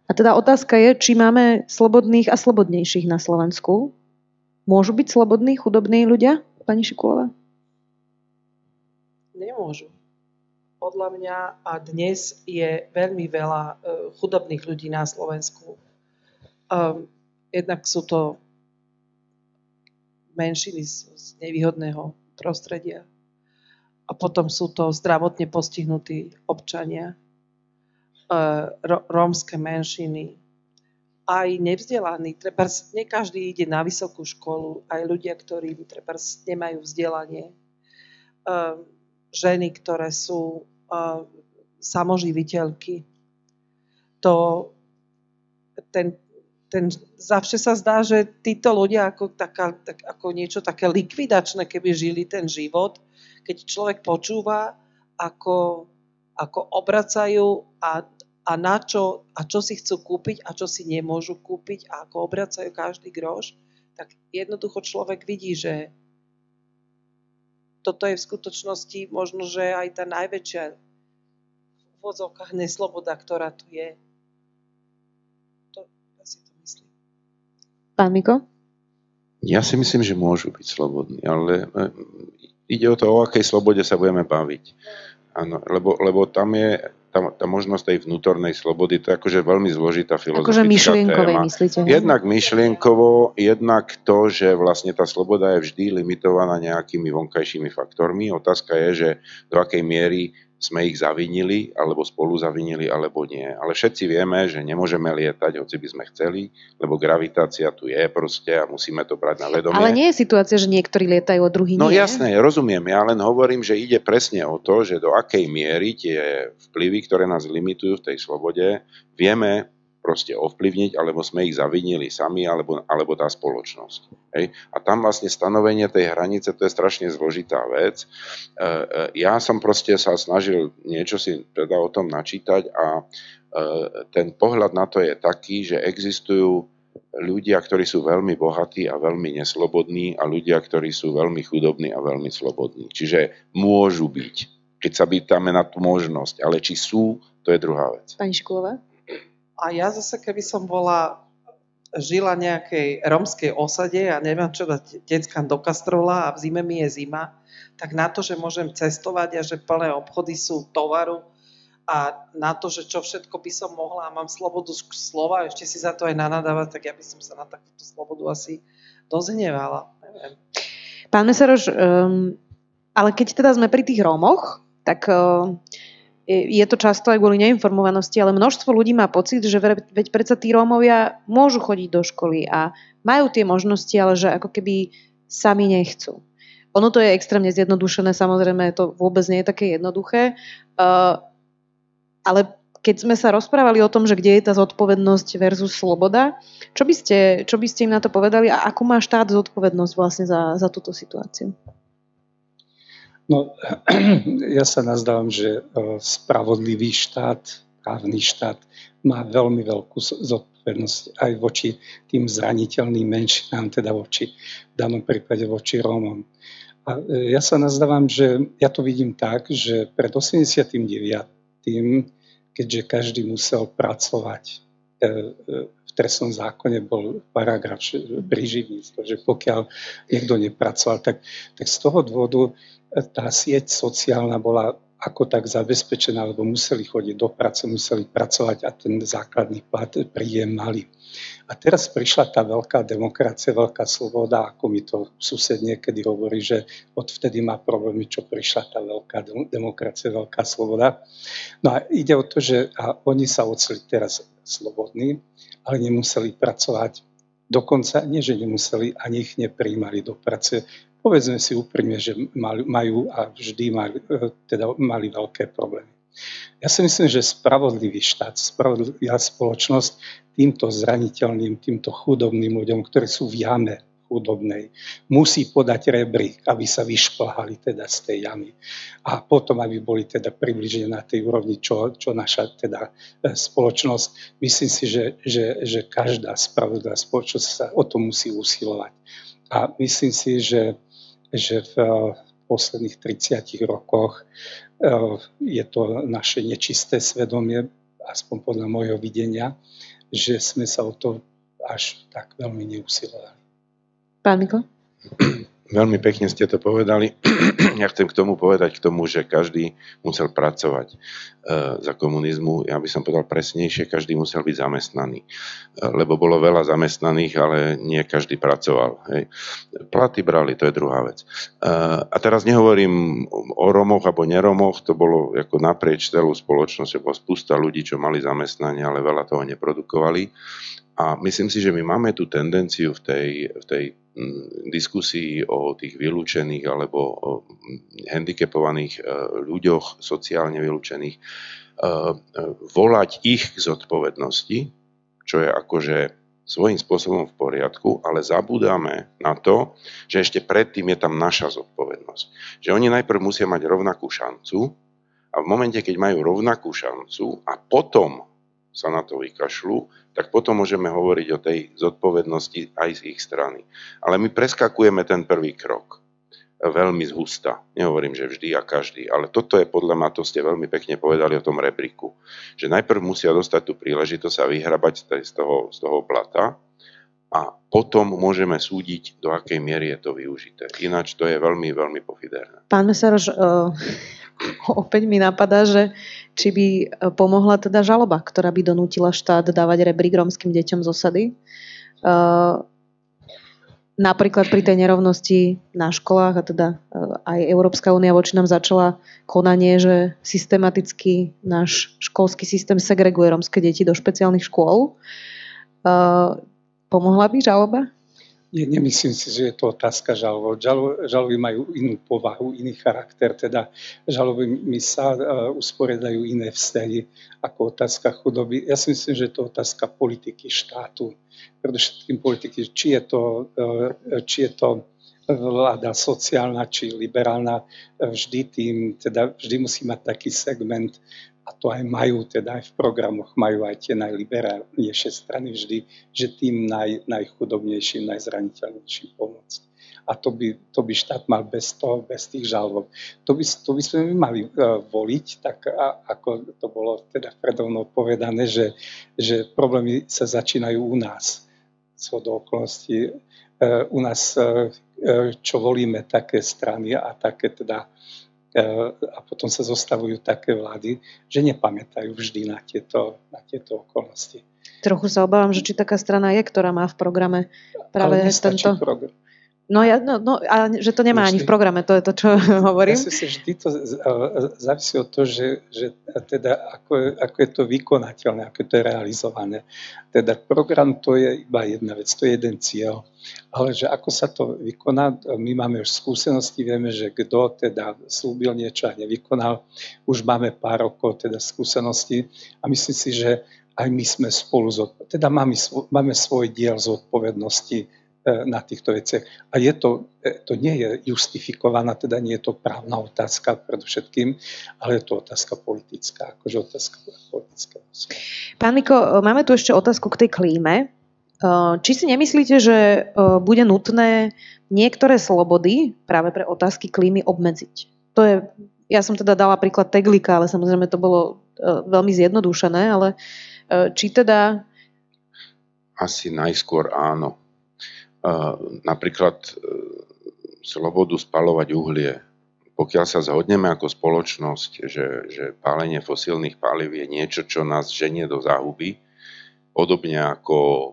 [SPEAKER 2] A teda otázka je, či máme slobodných a slobodnejších na Slovensku. Môžu byť slobodní, chudobní ľudia, pani Šikulová?
[SPEAKER 3] Nemôžu podľa mňa a dnes je veľmi veľa e, chudobných ľudí na Slovensku. Um, jednak sú to menšiny z, z nevýhodného prostredia a potom sú to zdravotne postihnutí občania, uh, rómske menšiny, aj nevzdelaní. Treba, nie každý ide na vysokú školu, aj ľudia, ktorí treba, nemajú vzdelanie. Um, ženy, ktoré sú samoživiteľky. To, ten, ten, zavše sa zdá, že títo ľudia ako, taká, tak, ako niečo také likvidačné, keby žili ten život, keď človek počúva, ako, ako obracajú a, a na čo, a čo si chcú kúpiť a čo si nemôžu kúpiť a ako obracajú každý groš, tak jednoducho človek vidí, že toto je v skutočnosti možno, že aj tá najväčšia v úvodzovkách nesloboda, ktorá tu je. To asi
[SPEAKER 2] Pán Miko?
[SPEAKER 5] Ja si myslím, že môžu byť slobodní, ale e, ide o to, o akej slobode sa budeme baviť. Áno, lebo, lebo tam je tá, tá možnosť tej vnútornej slobody, to je akože veľmi zložitá filozofická
[SPEAKER 2] akože myšlienkovej,
[SPEAKER 5] téma.
[SPEAKER 2] myslíte?
[SPEAKER 5] Jednak myšlienkovo, jednak to, že vlastne tá sloboda je vždy limitovaná nejakými vonkajšími faktormi. Otázka je, že do akej miery sme ich zavinili, alebo spolu zavinili, alebo nie. Ale všetci vieme, že nemôžeme lietať, hoci by sme chceli, lebo gravitácia tu je proste a musíme to brať na vedomie.
[SPEAKER 2] Ale nie je situácia, že niektorí lietajú a druhí
[SPEAKER 5] No
[SPEAKER 2] nie.
[SPEAKER 5] jasné, rozumiem. Ja len hovorím, že ide presne o to, že do akej miery tie vplyvy, ktoré nás limitujú v tej slobode, vieme proste ovplyvniť, alebo sme ich zavinili sami, alebo, alebo tá spoločnosť. Hej? A tam vlastne stanovenie tej hranice, to je strašne zložitá vec. E, e, ja som proste sa snažil niečo si teda o tom načítať a e, ten pohľad na to je taký, že existujú ľudia, ktorí sú veľmi bohatí a veľmi neslobodní a ľudia, ktorí sú veľmi chudobní a veľmi slobodní. Čiže môžu byť, keď sa pýtame na tú možnosť, ale či sú, to je druhá vec.
[SPEAKER 2] Pani Škulová?
[SPEAKER 3] A ja zase, keby som bola žila nejakej romskej osade a neviem čo dať deckám do kastrola a v zime mi je zima, tak na to, že môžem cestovať a že plné obchody sú tovaru a na to, že čo všetko by som mohla a mám slobodu slova, ešte si za to aj nanadávať, tak ja by som sa na takúto slobodu asi dozhnevala. Neviem.
[SPEAKER 2] Pán Mesaroš, um, ale keď teda sme pri tých Rómoch, tak uh, je to často aj kvôli neinformovanosti, ale množstvo ľudí má pocit, že veď predsa tí Rómovia môžu chodiť do školy a majú tie možnosti, ale že ako keby sami nechcú. Ono to je extrémne zjednodušené, samozrejme to vôbec nie je také jednoduché, uh, ale keď sme sa rozprávali o tom, že kde je tá zodpovednosť versus sloboda, čo by ste, čo by ste im na to povedali a akú má štát zodpovednosť vlastne za, za túto situáciu?
[SPEAKER 4] No, ja sa nazdávam, že e, spravodlivý štát, právny štát má veľmi veľkú zodpovednosť aj voči tým zraniteľným menšinám, teda voči, v danom prípade voči Rómom. A e, ja sa nazdávam, že ja to vidím tak, že pred 89. keďže každý musel pracovať e, v trestnom zákone bol paragraf príživníctvo, že pokiaľ niekto nepracoval, tak, tak z toho dôvodu tá sieť sociálna bola ako tak zabezpečená, lebo museli chodiť do práce, museli pracovať a ten základný plat príjem mali. A teraz prišla tá veľká demokracia, veľká sloboda, ako mi to sused niekedy hovorí, že odvtedy má problémy, čo prišla tá veľká demokracia, veľká sloboda. No a ide o to, že a oni sa oceli teraz slobodní, ale nemuseli pracovať. Dokonca nie, že nemuseli, ani ich nepríjmali do práce povedzme si úprimne, že majú a vždy mali, e, teda mali veľké problémy. Ja si myslím, že spravodlivý štát, spravodlivá spoločnosť týmto zraniteľným, týmto chudobným ľuďom, ktorí sú v jame chudobnej, musí podať rebrík, aby sa vyšplhali teda z tej jamy. A potom, aby boli teda približene na tej úrovni, čo, čo naša teda e, spoločnosť. Myslím si, že, že, že každá spravodlivá spoločnosť sa o to musí usilovať. A myslím si, že že v eh, posledných 30 rokoch eh, je to naše nečisté svedomie, aspoň podľa môjho videnia, že sme sa o to až tak veľmi neusilovali.
[SPEAKER 2] Pán Miko?
[SPEAKER 5] Veľmi pekne ste to povedali. Ja chcem k tomu povedať, k tomu, že každý musel pracovať e, za komunizmu. Ja by som povedal presnejšie, každý musel byť zamestnaný. E, lebo bolo veľa zamestnaných, ale nie každý pracoval. Hej. Platy brali, to je druhá vec. E, a teraz nehovorím o Romoch alebo neromoch, to bolo ako naprieč celú spoločnosť, bola spústa ľudí, čo mali zamestnanie, ale veľa toho neprodukovali. A myslím si, že my máme tú tendenciu v tej, v tej mm, diskusii o tých vylúčených alebo o mm, handicapovaných e, ľuďoch, sociálne vylúčených, e, e, volať ich k zodpovednosti, čo je akože svojím spôsobom v poriadku, ale zabúdame na to, že ešte predtým je tam naša zodpovednosť. Že oni najprv musia mať rovnakú šancu a v momente, keď majú rovnakú šancu a potom sa na to vykašľú, tak potom môžeme hovoriť o tej zodpovednosti aj z ich strany. Ale my preskakujeme ten prvý krok veľmi zhusta. Nehovorím, že vždy a každý, ale toto je podľa mňa, to ste veľmi pekne povedali o tom rebriku, že najprv musia dostať tú príležitosť a vyhrabať z toho, z toho plata a potom môžeme súdiť, do akej miery je to využité. Ináč to je veľmi, veľmi pofiderné.
[SPEAKER 2] Pán Mesaroš, opäť mi napadá, že či by e, pomohla teda žaloba, ktorá by donútila štát dávať rebrík rómskym deťom z osady. Uh, napríklad pri tej nerovnosti na školách a teda aj Európska únia voči nám začala konanie, že systematicky náš školský systém segreguje rómske deti do špeciálnych škôl. Pomohla by žaloba?
[SPEAKER 4] Nie, nemyslím si, že je to otázka žaloby. Žaloby majú inú povahu, iný charakter, teda žaloby my sa uh, usporiadajú iné vzťahy ako otázka chudoby. Ja si myslím, že je to otázka politiky štátu. Predovšetkým politiky, či je to, uh, či je to vláda sociálna či liberálna, vždy tým, teda vždy musí mať taký segment a to aj majú, teda aj v programoch majú aj tie najliberálnejšie strany vždy, že tým naj, najchudobnejším, najzraniteľnejším pomôcť. A to by, to by štát mal bez toho, bez tých žalob. To by, to by sme mali uh, voliť, tak a, ako to bolo teda predovnou povedané, že, že problémy sa začínajú u nás. Sú do okolností uh, u nás, uh, čo volíme také strany a také teda E, a potom sa zostavujú také vlády, že nepamätajú vždy na tieto, na tieto okolnosti.
[SPEAKER 2] Trochu sa obávam, že či taká strana je, ktorá má v programe práve tento... Program. No, ja, no, no a že to nemá vždy. ani v programe, to je to, čo hovorím.
[SPEAKER 4] Ja si vždy to závisí od toho, že, že teda ako, ako je to vykonateľné, ako je to realizované. Teda program to je iba jedna vec, to je jeden cieľ. Ale že ako sa to vykoná, my máme už skúsenosti, vieme, že kto teda slúbil niečo a nevykonal, už máme pár rokov teda skúsenosti a myslím si, že aj my sme spolu, teda máme, máme svoj diel zodpovednosti na týchto veciach. A je to, e, to nie je justifikovaná, teda nie je to právna otázka predovšetkým, ale je to otázka politická, akože otázka politická.
[SPEAKER 2] Pán Miko, máme tu ešte otázku k tej klíme. E, či si nemyslíte, že bude nutné niektoré slobody práve pre otázky klímy obmedziť? To je, ja som teda dala príklad Teglika, ale samozrejme to bolo veľmi zjednodušené, ale či teda...
[SPEAKER 5] Asi najskôr áno napríklad e, slobodu spalovať uhlie. Pokiaľ sa zhodneme ako spoločnosť, že, že pálenie fosílnych palív je niečo, čo nás ženie do záhuby, podobne ako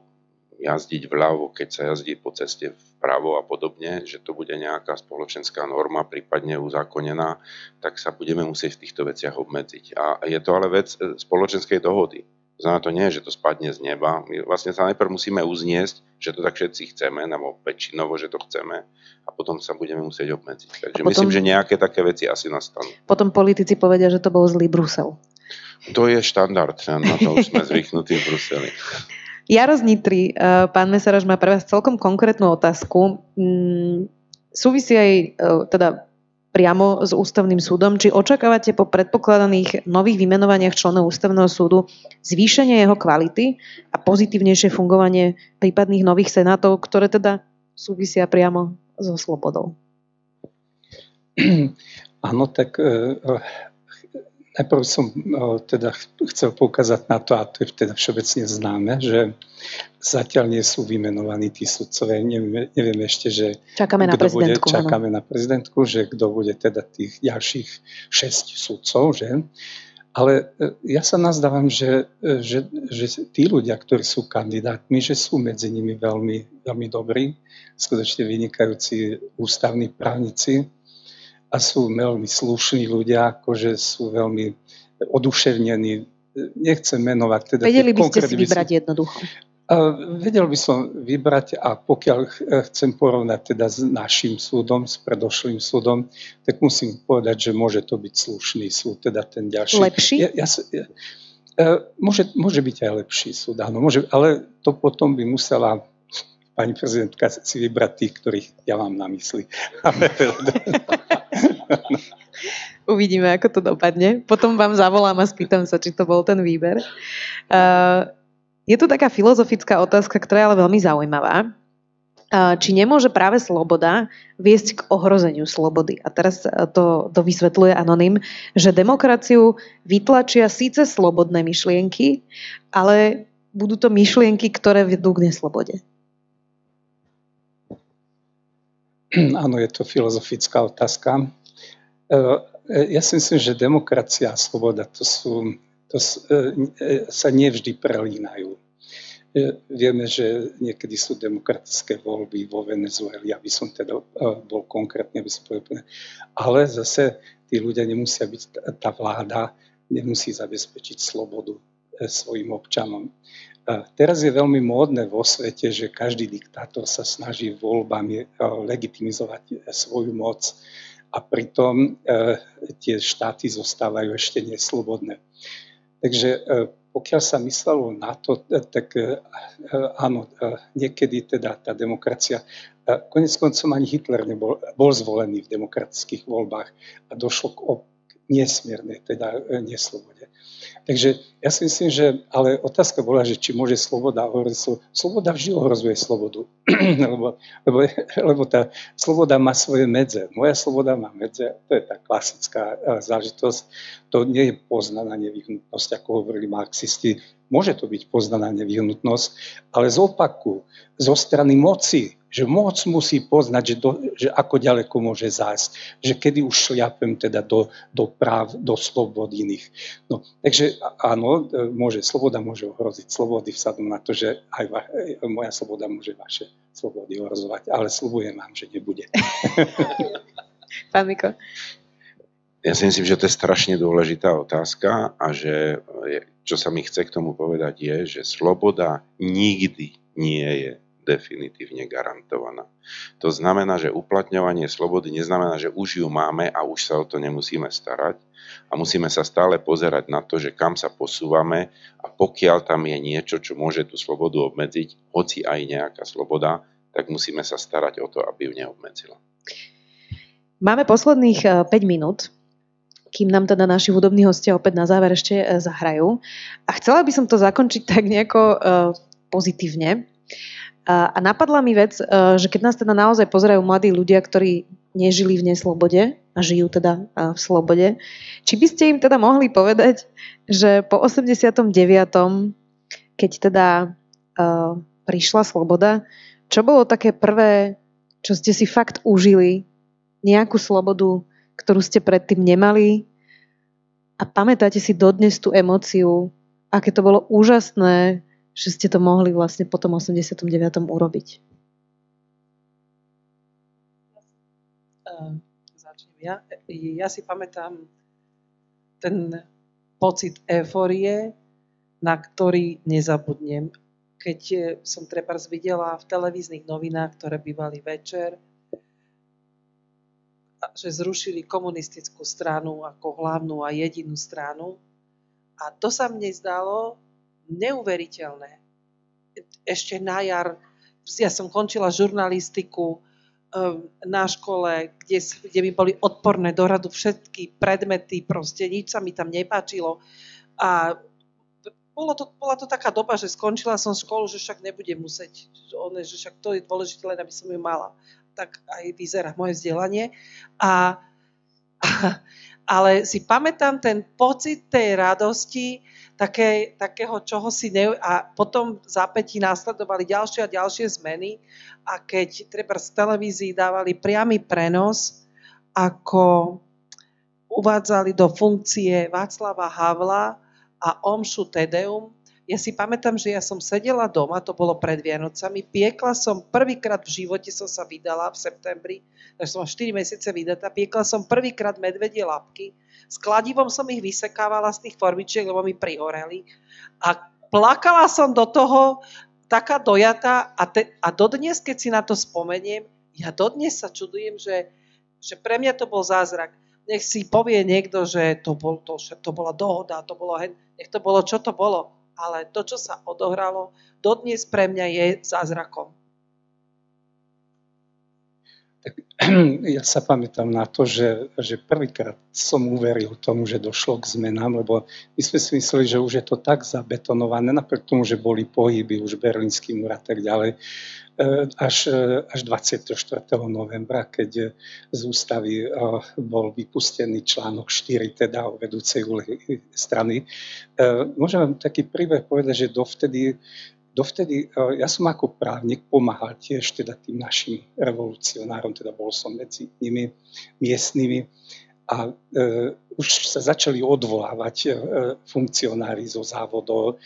[SPEAKER 5] jazdiť vľavo, keď sa jazdí po ceste vpravo a podobne, že to bude nejaká spoločenská norma, prípadne uzákonená, tak sa budeme musieť v týchto veciach obmedziť. A je to ale vec e, spoločenskej dohody. Znamená to nie, že to spadne z neba. My vlastne sa najprv musíme uzniesť, že to tak všetci chceme, alebo väčšinovo, že to chceme a potom sa budeme musieť obmedziť. Takže potom, myslím, že nejaké také veci asi nastanú.
[SPEAKER 2] Potom politici povedia, že to bol zlý Brusel.
[SPEAKER 5] To je štandard, na to už sme zvyknutí v Bruseli.
[SPEAKER 2] Jaro z Nitry, eh, pán Mesaraž má pre vás celkom konkrétnu otázku. Mm, súvisí aj eh, teda priamo s ústavným súdom. Či očakávate po predpokladaných nových vymenovaniach členov ústavného súdu zvýšenie jeho kvality a pozitívnejšie fungovanie prípadných nových senátov, ktoré teda súvisia priamo so slobodou?
[SPEAKER 4] Áno, tak e, Najprv som teda chcel poukázať na to, a to je teda všeobecne známe, že zatiaľ nie sú vymenovaní tí sudcovia. Neviem, neviem ešte, že
[SPEAKER 2] čakáme na prezidentku.
[SPEAKER 4] Bude, čakáme na prezidentku, že kto bude teda tých ďalších šesť sudcov, že? Ale e, ja sa nazdávam, že, e, že, že tí ľudia, ktorí sú kandidátmi, že sú medzi nimi veľmi, veľmi dobrí, skutočne vynikajúci ústavní právnici, a sú veľmi slušní ľudia, akože sú veľmi oduševnení. Nechcem menovať. Teda
[SPEAKER 2] Vedeli by ste si vybrať by jednoducho?
[SPEAKER 4] Vedel by som vybrať a pokiaľ chcem porovnať teda s našim súdom, s predošlým súdom, tak musím povedať, že môže to byť slušný súd, teda ten ďalší.
[SPEAKER 2] Lepší?
[SPEAKER 4] Ja, ja, ja, môže, môže byť aj lepší súd, áno, môže, ale to potom by musela pani prezidentka si vybrať tých, ktorých ja mám na mysli.
[SPEAKER 2] Uvidíme, ako to dopadne. Potom vám zavolám a spýtam sa, či to bol ten výber. Uh, je tu taká filozofická otázka, ktorá je ale veľmi zaujímavá. Uh, či nemôže práve sloboda viesť k ohrozeniu slobody? A teraz to, to vysvetľuje Anonym, že demokraciu vytlačia síce slobodné myšlienky, ale budú to myšlienky, ktoré vedú k neslobode.
[SPEAKER 4] áno, je to filozofická otázka. Ja si myslím, že demokracia a sloboda to, sú, to sa nevždy prelínajú. Vieme, že niekedy sú demokratické voľby vo Venezueli, aby som teda bol konkrétny, aby. Ale zase tí ľudia nemusia byť, tá vláda nemusí zabezpečiť slobodu e, svojim občanom. Teraz je veľmi módne vo svete, že každý diktátor sa snaží voľbami e, legitimizovať e, svoju moc a pritom tie štáty zostávajú ešte neslobodné. Takže pokiaľ sa myslelo na to, e, tak e, e, áno, niekedy teda tá demokracia, konec koncom ani Hitler nebol, bol zvolený v demokratických voľbách a došlo k nesmiernej teda neslobode. Takže ja si myslím, že, ale otázka bola, že či môže sloboda ohroziť slobodu. Sloboda vždy ohrozuje slobodu, lebo, lebo, lebo tá sloboda má svoje medze. Moja sloboda má medze, to je tá klasická e, zážitosť. To nie je poznaná nevyhnutnosť, ako hovorili marxisti. Môže to byť poznaná nevyhnutnosť, ale z opaku, zo strany moci, že moc musí poznať, že, do, že ako ďaleko môže zájsť, že kedy už šliapem teda do, do práv, do slobod iných. No, takže áno, môže, sloboda môže ohroziť slobody vzhľadom na to, že aj va, moja sloboda môže vaše slobody ohrozovať, ale slubujem vám, že nebude.
[SPEAKER 2] Pán Miko.
[SPEAKER 5] Ja si myslím, že to je strašne dôležitá otázka a že čo sa mi chce k tomu povedať je, že sloboda nikdy nie je definitívne garantovaná. To znamená, že uplatňovanie slobody neznamená, že už ju máme a už sa o to nemusíme starať a musíme sa stále pozerať na to, že kam sa posúvame a pokiaľ tam je niečo, čo môže tú slobodu obmedziť, hoci aj nejaká sloboda, tak musíme sa starať o to, aby ju neobmedzila.
[SPEAKER 2] Máme posledných 5 e, minút, kým nám teda naši hudobní hostia opäť na záver ešte e, zahrajú. A chcela by som to zakončiť tak nejako uh, pozitívne. A, napadla mi vec, e, že keď nás teda naozaj pozerajú mladí ľudia, ktorí nežili v neslobode a žijú teda e, v slobode, či by ste im teda mohli povedať, že po 89. keď teda uh, prišla sloboda, čo bolo také prvé, čo ste si fakt užili, nejakú slobodu, ktorú ste predtým nemali a pamätáte si dodnes tú emóciu, aké to bolo úžasné, že ste to mohli vlastne po tom 89. urobiť?
[SPEAKER 3] Uh, začnem ja. Ja si pamätám ten pocit euforie, na ktorý nezabudnem. Keď som trebárs videla v televíznych novinách, ktoré bývali večer, že zrušili komunistickú stranu ako hlavnú a jedinú stranu. A to sa mne zdalo, neuveriteľné. Ešte na jar, ja som končila žurnalistiku ehm, na škole, kde, kde mi boli odporné do radu všetky predmety, proste nič sa mi tam nepáčilo. A bolo to, bola to taká doba, že skončila som školu, že však nebudem musieť, že však to je dôležité, len aby som ju mala. Tak aj vyzerá moje vzdelanie. A, ale si pamätám ten pocit tej radosti, také, takého čoho si ne... A potom zápätí následovali ďalšie a ďalšie zmeny a keď treba z televízii dávali priamy prenos, ako uvádzali do funkcie Václava Havla a Omšu Tedeum, ja si pamätám, že ja som sedela doma, to bolo pred Vianocami, piekla som, prvýkrát v živote som sa vydala v septembri, takže som 4 mesiace vydatá, piekla som prvýkrát medvedie lapky, s kladivom som ich vysekávala z tých formičiek, lebo mi prihoreli a plakala som do toho, taká dojatá a, te, a dodnes, keď si na to spomeniem, ja dodnes sa čudujem, že, že pre mňa to bol zázrak. Nech si povie niekto, že to, bol, to, to bola dohoda, to bolo, nech to bolo, čo to bolo ale to, čo sa odohralo, dodnes pre mňa je zázrakom.
[SPEAKER 4] Tak, ja sa pamätám na to, že, že prvýkrát som uveril tomu, že došlo k zmenám, lebo my sme si mysleli, že už je to tak zabetonované, napriek tomu, že boli pohyby, už Berlínsky múr a tak ďalej, až, e, až 24. novembra, keď z ústavy e, bol vypustený článok 4, teda o vedúcej strany. Môžem vám taký príbeh povedať, že dovtedy dovtedy e, ja som ako právnik pomáhal tiež teda tým našim revolucionárom, teda bol som medzi nimi miestnymi a e, už sa začali odvolávať e, funkcionári zo závodov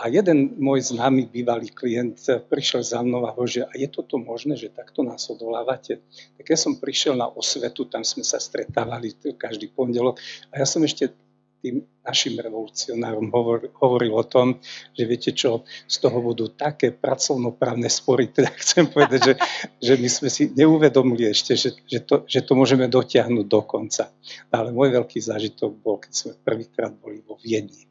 [SPEAKER 4] a jeden môj známy bývalý klient prišiel za mnou a hovorí, že je toto možné, že takto nás odvolávate? Tak ja som prišiel na osvetu, tam sme sa stretávali každý pondelok a ja som ešte tým našim revolucionárom hovor, hovoril o tom, že viete čo, z toho budú také pracovnoprávne spory, teda chcem povedať, že, že my sme si neuvedomili ešte, že, že, to, že to môžeme dotiahnuť do konca. Ale môj veľký zážitok bol, keď sme prvýkrát boli vo Viedni.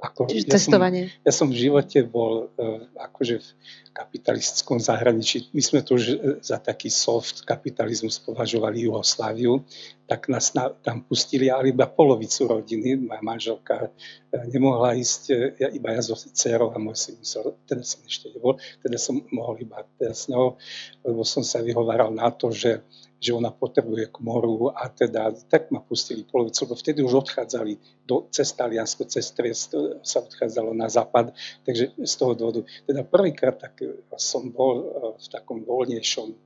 [SPEAKER 2] Ako, Čiže ja cestovanie.
[SPEAKER 4] Som, ja som v živote bol uh, akože v kapitalistickom zahraničí. My sme tu už e, za taký soft kapitalizmus považovali Jugosláviu, tak nás na, tam pustili, ale iba polovicu rodiny. Moja manželka uh, nemohla ísť, ja, iba ja so dcerou a môj syn, teda som ešte nebol, teda som mohol iba teda s ňou, lebo som sa vyhováral na to, že že ona potrebuje k moru a teda tak ma pustili polovicu, lebo vtedy už odchádzali do, cez Taliansko, cez Triest sa odchádzalo na západ, takže z toho dôvodu. Teda prvýkrát tak som bol e, v takom voľnejšom e,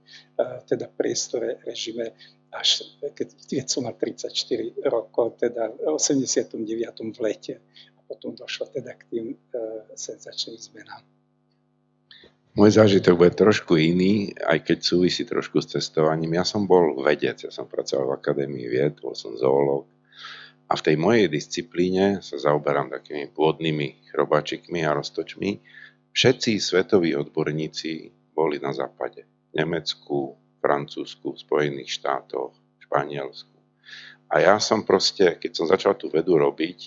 [SPEAKER 4] teda priestore, režime, až keď, keď som mal 34 rokov, teda v 89. v lete. A potom došlo teda k tým senzačným zmenám.
[SPEAKER 5] Môj zážitok bude trošku iný, aj keď súvisí trošku s cestovaním. Ja som bol vedec, ja som pracoval v Akadémii vied, bol som zoológ. A v tej mojej disciplíne sa zaoberám takými pôdnymi chrobáčikmi a roztočmi. Všetci svetoví odborníci boli na západe. V Nemecku, Francúzsku, Spojených štátoch, Španielsku. A ja som proste, keď som začal tú vedu robiť,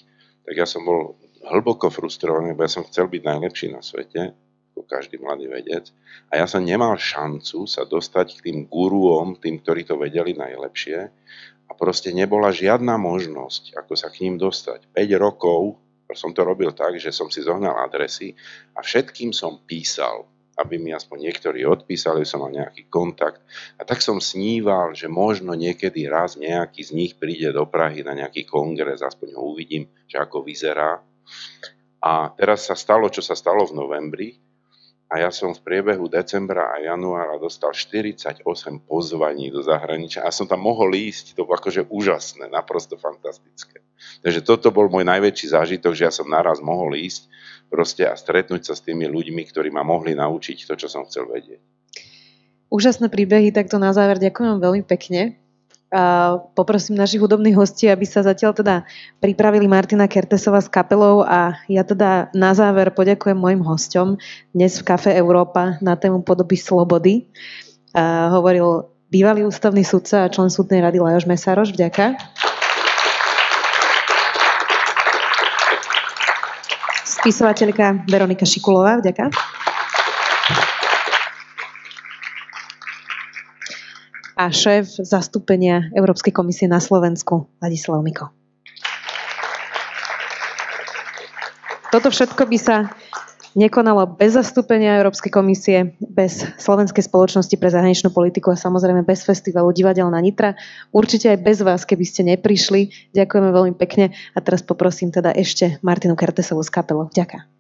[SPEAKER 5] tak ja som bol hlboko frustrovaný, lebo ja som chcel byť najlepší na svete každý mladý vedec. A ja som nemal šancu sa dostať k tým guruom, tým, ktorí to vedeli najlepšie. A proste nebola žiadna možnosť, ako sa k ním dostať. 5 rokov som to robil tak, že som si zohnal adresy a všetkým som písal, aby mi aspoň niektorí odpísali, som mal nejaký kontakt. A tak som sníval, že možno niekedy raz nejaký z nich príde do Prahy na nejaký kongres, aspoň ho uvidím, že ako vyzerá. A teraz sa stalo, čo sa stalo v novembri, a ja som v priebehu decembra a januára dostal 48 pozvaní do zahraničia a som tam mohol ísť, to bolo akože úžasné, naprosto fantastické. Takže toto bol môj najväčší zážitok, že ja som naraz mohol ísť proste a stretnúť sa s tými ľuďmi, ktorí ma mohli naučiť to, čo som chcel vedieť.
[SPEAKER 2] Úžasné príbehy, takto na záver ďakujem veľmi pekne. Poprosím našich hudobných hostí, aby sa zatiaľ teda pripravili Martina Kertesova s kapelou a ja teda na záver poďakujem mojim hosťom dnes v Kafe Európa na tému podoby slobody. A hovoril bývalý ústavný sudca a člen súdnej rady Lajoš Mesároš. Vďaka. Spisovateľka Veronika Šikulová. Vďaka. A šéf zastúpenia Európskej komisie na Slovensku Ladislav Miko. Toto všetko by sa nekonalo bez zastúpenia Európskej komisie, bez Slovenskej spoločnosti pre zahraničnú politiku a samozrejme bez festivalu Divadelná Nitra. Určite aj bez vás, keby ste neprišli. Ďakujeme veľmi pekne a teraz poprosím teda ešte Martinu Kertesovú z kapelu. Ďakujem.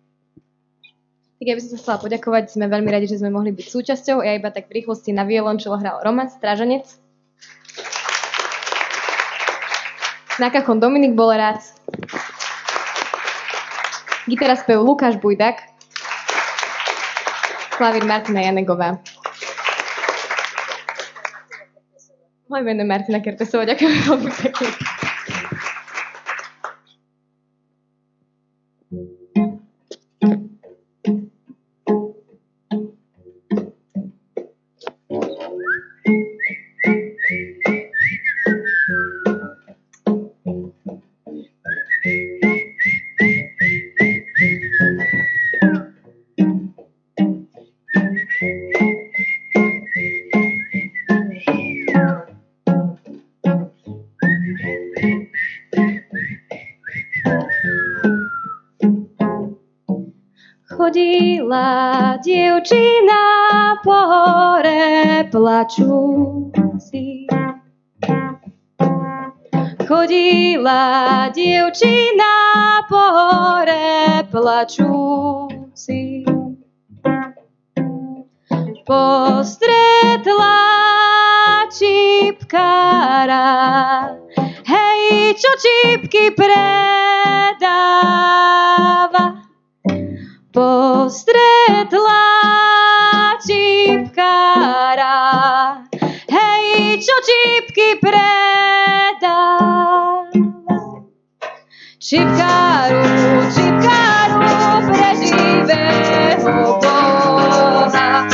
[SPEAKER 7] Tak ja by som sa chcela poďakovať, sme veľmi radi, že sme mohli byť súčasťou. Ja iba tak v rýchlosti na violončelo hral Roman Strážanec. Na kachon Dominik bol rád. Gitara spev Lukáš Bujdak. Klavír Martina Janegová. Moje meno je Martina Kertesová, ďakujem veľmi pekne. Dievčí na pohore plačúci. Chodila dievčina po hore plačúci.
[SPEAKER 1] Postretla čipkára, hej, čo čipky predáva postretla čipkára. Hej, čo čipky predá. Čipkáru, čipkáru, preživého Boha.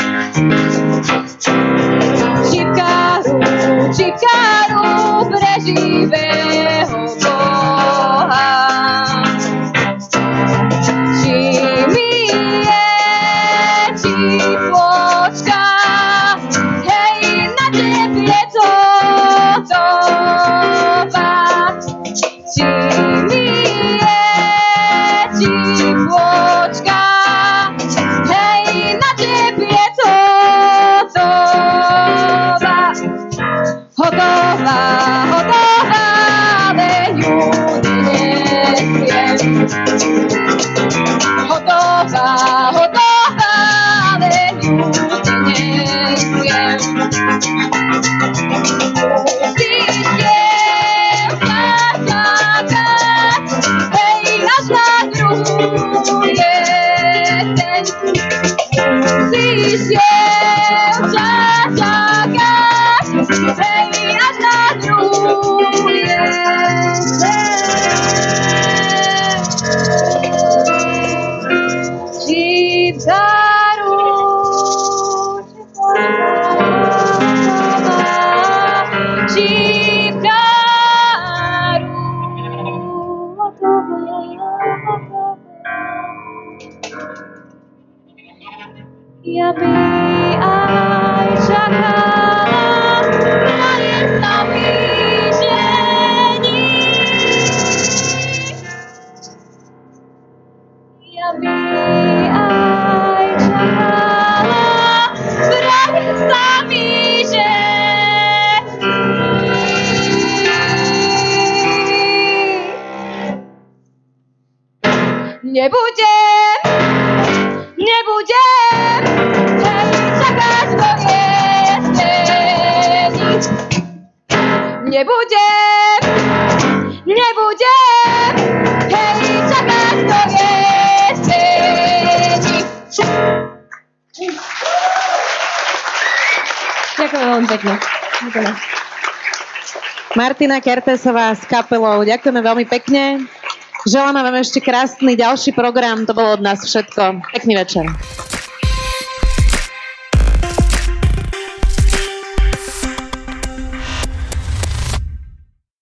[SPEAKER 2] Martina Kertesová s kapelou. Ďakujeme veľmi pekne. Želám vám ešte krásny ďalší program. To bolo od nás všetko. Pekný večer.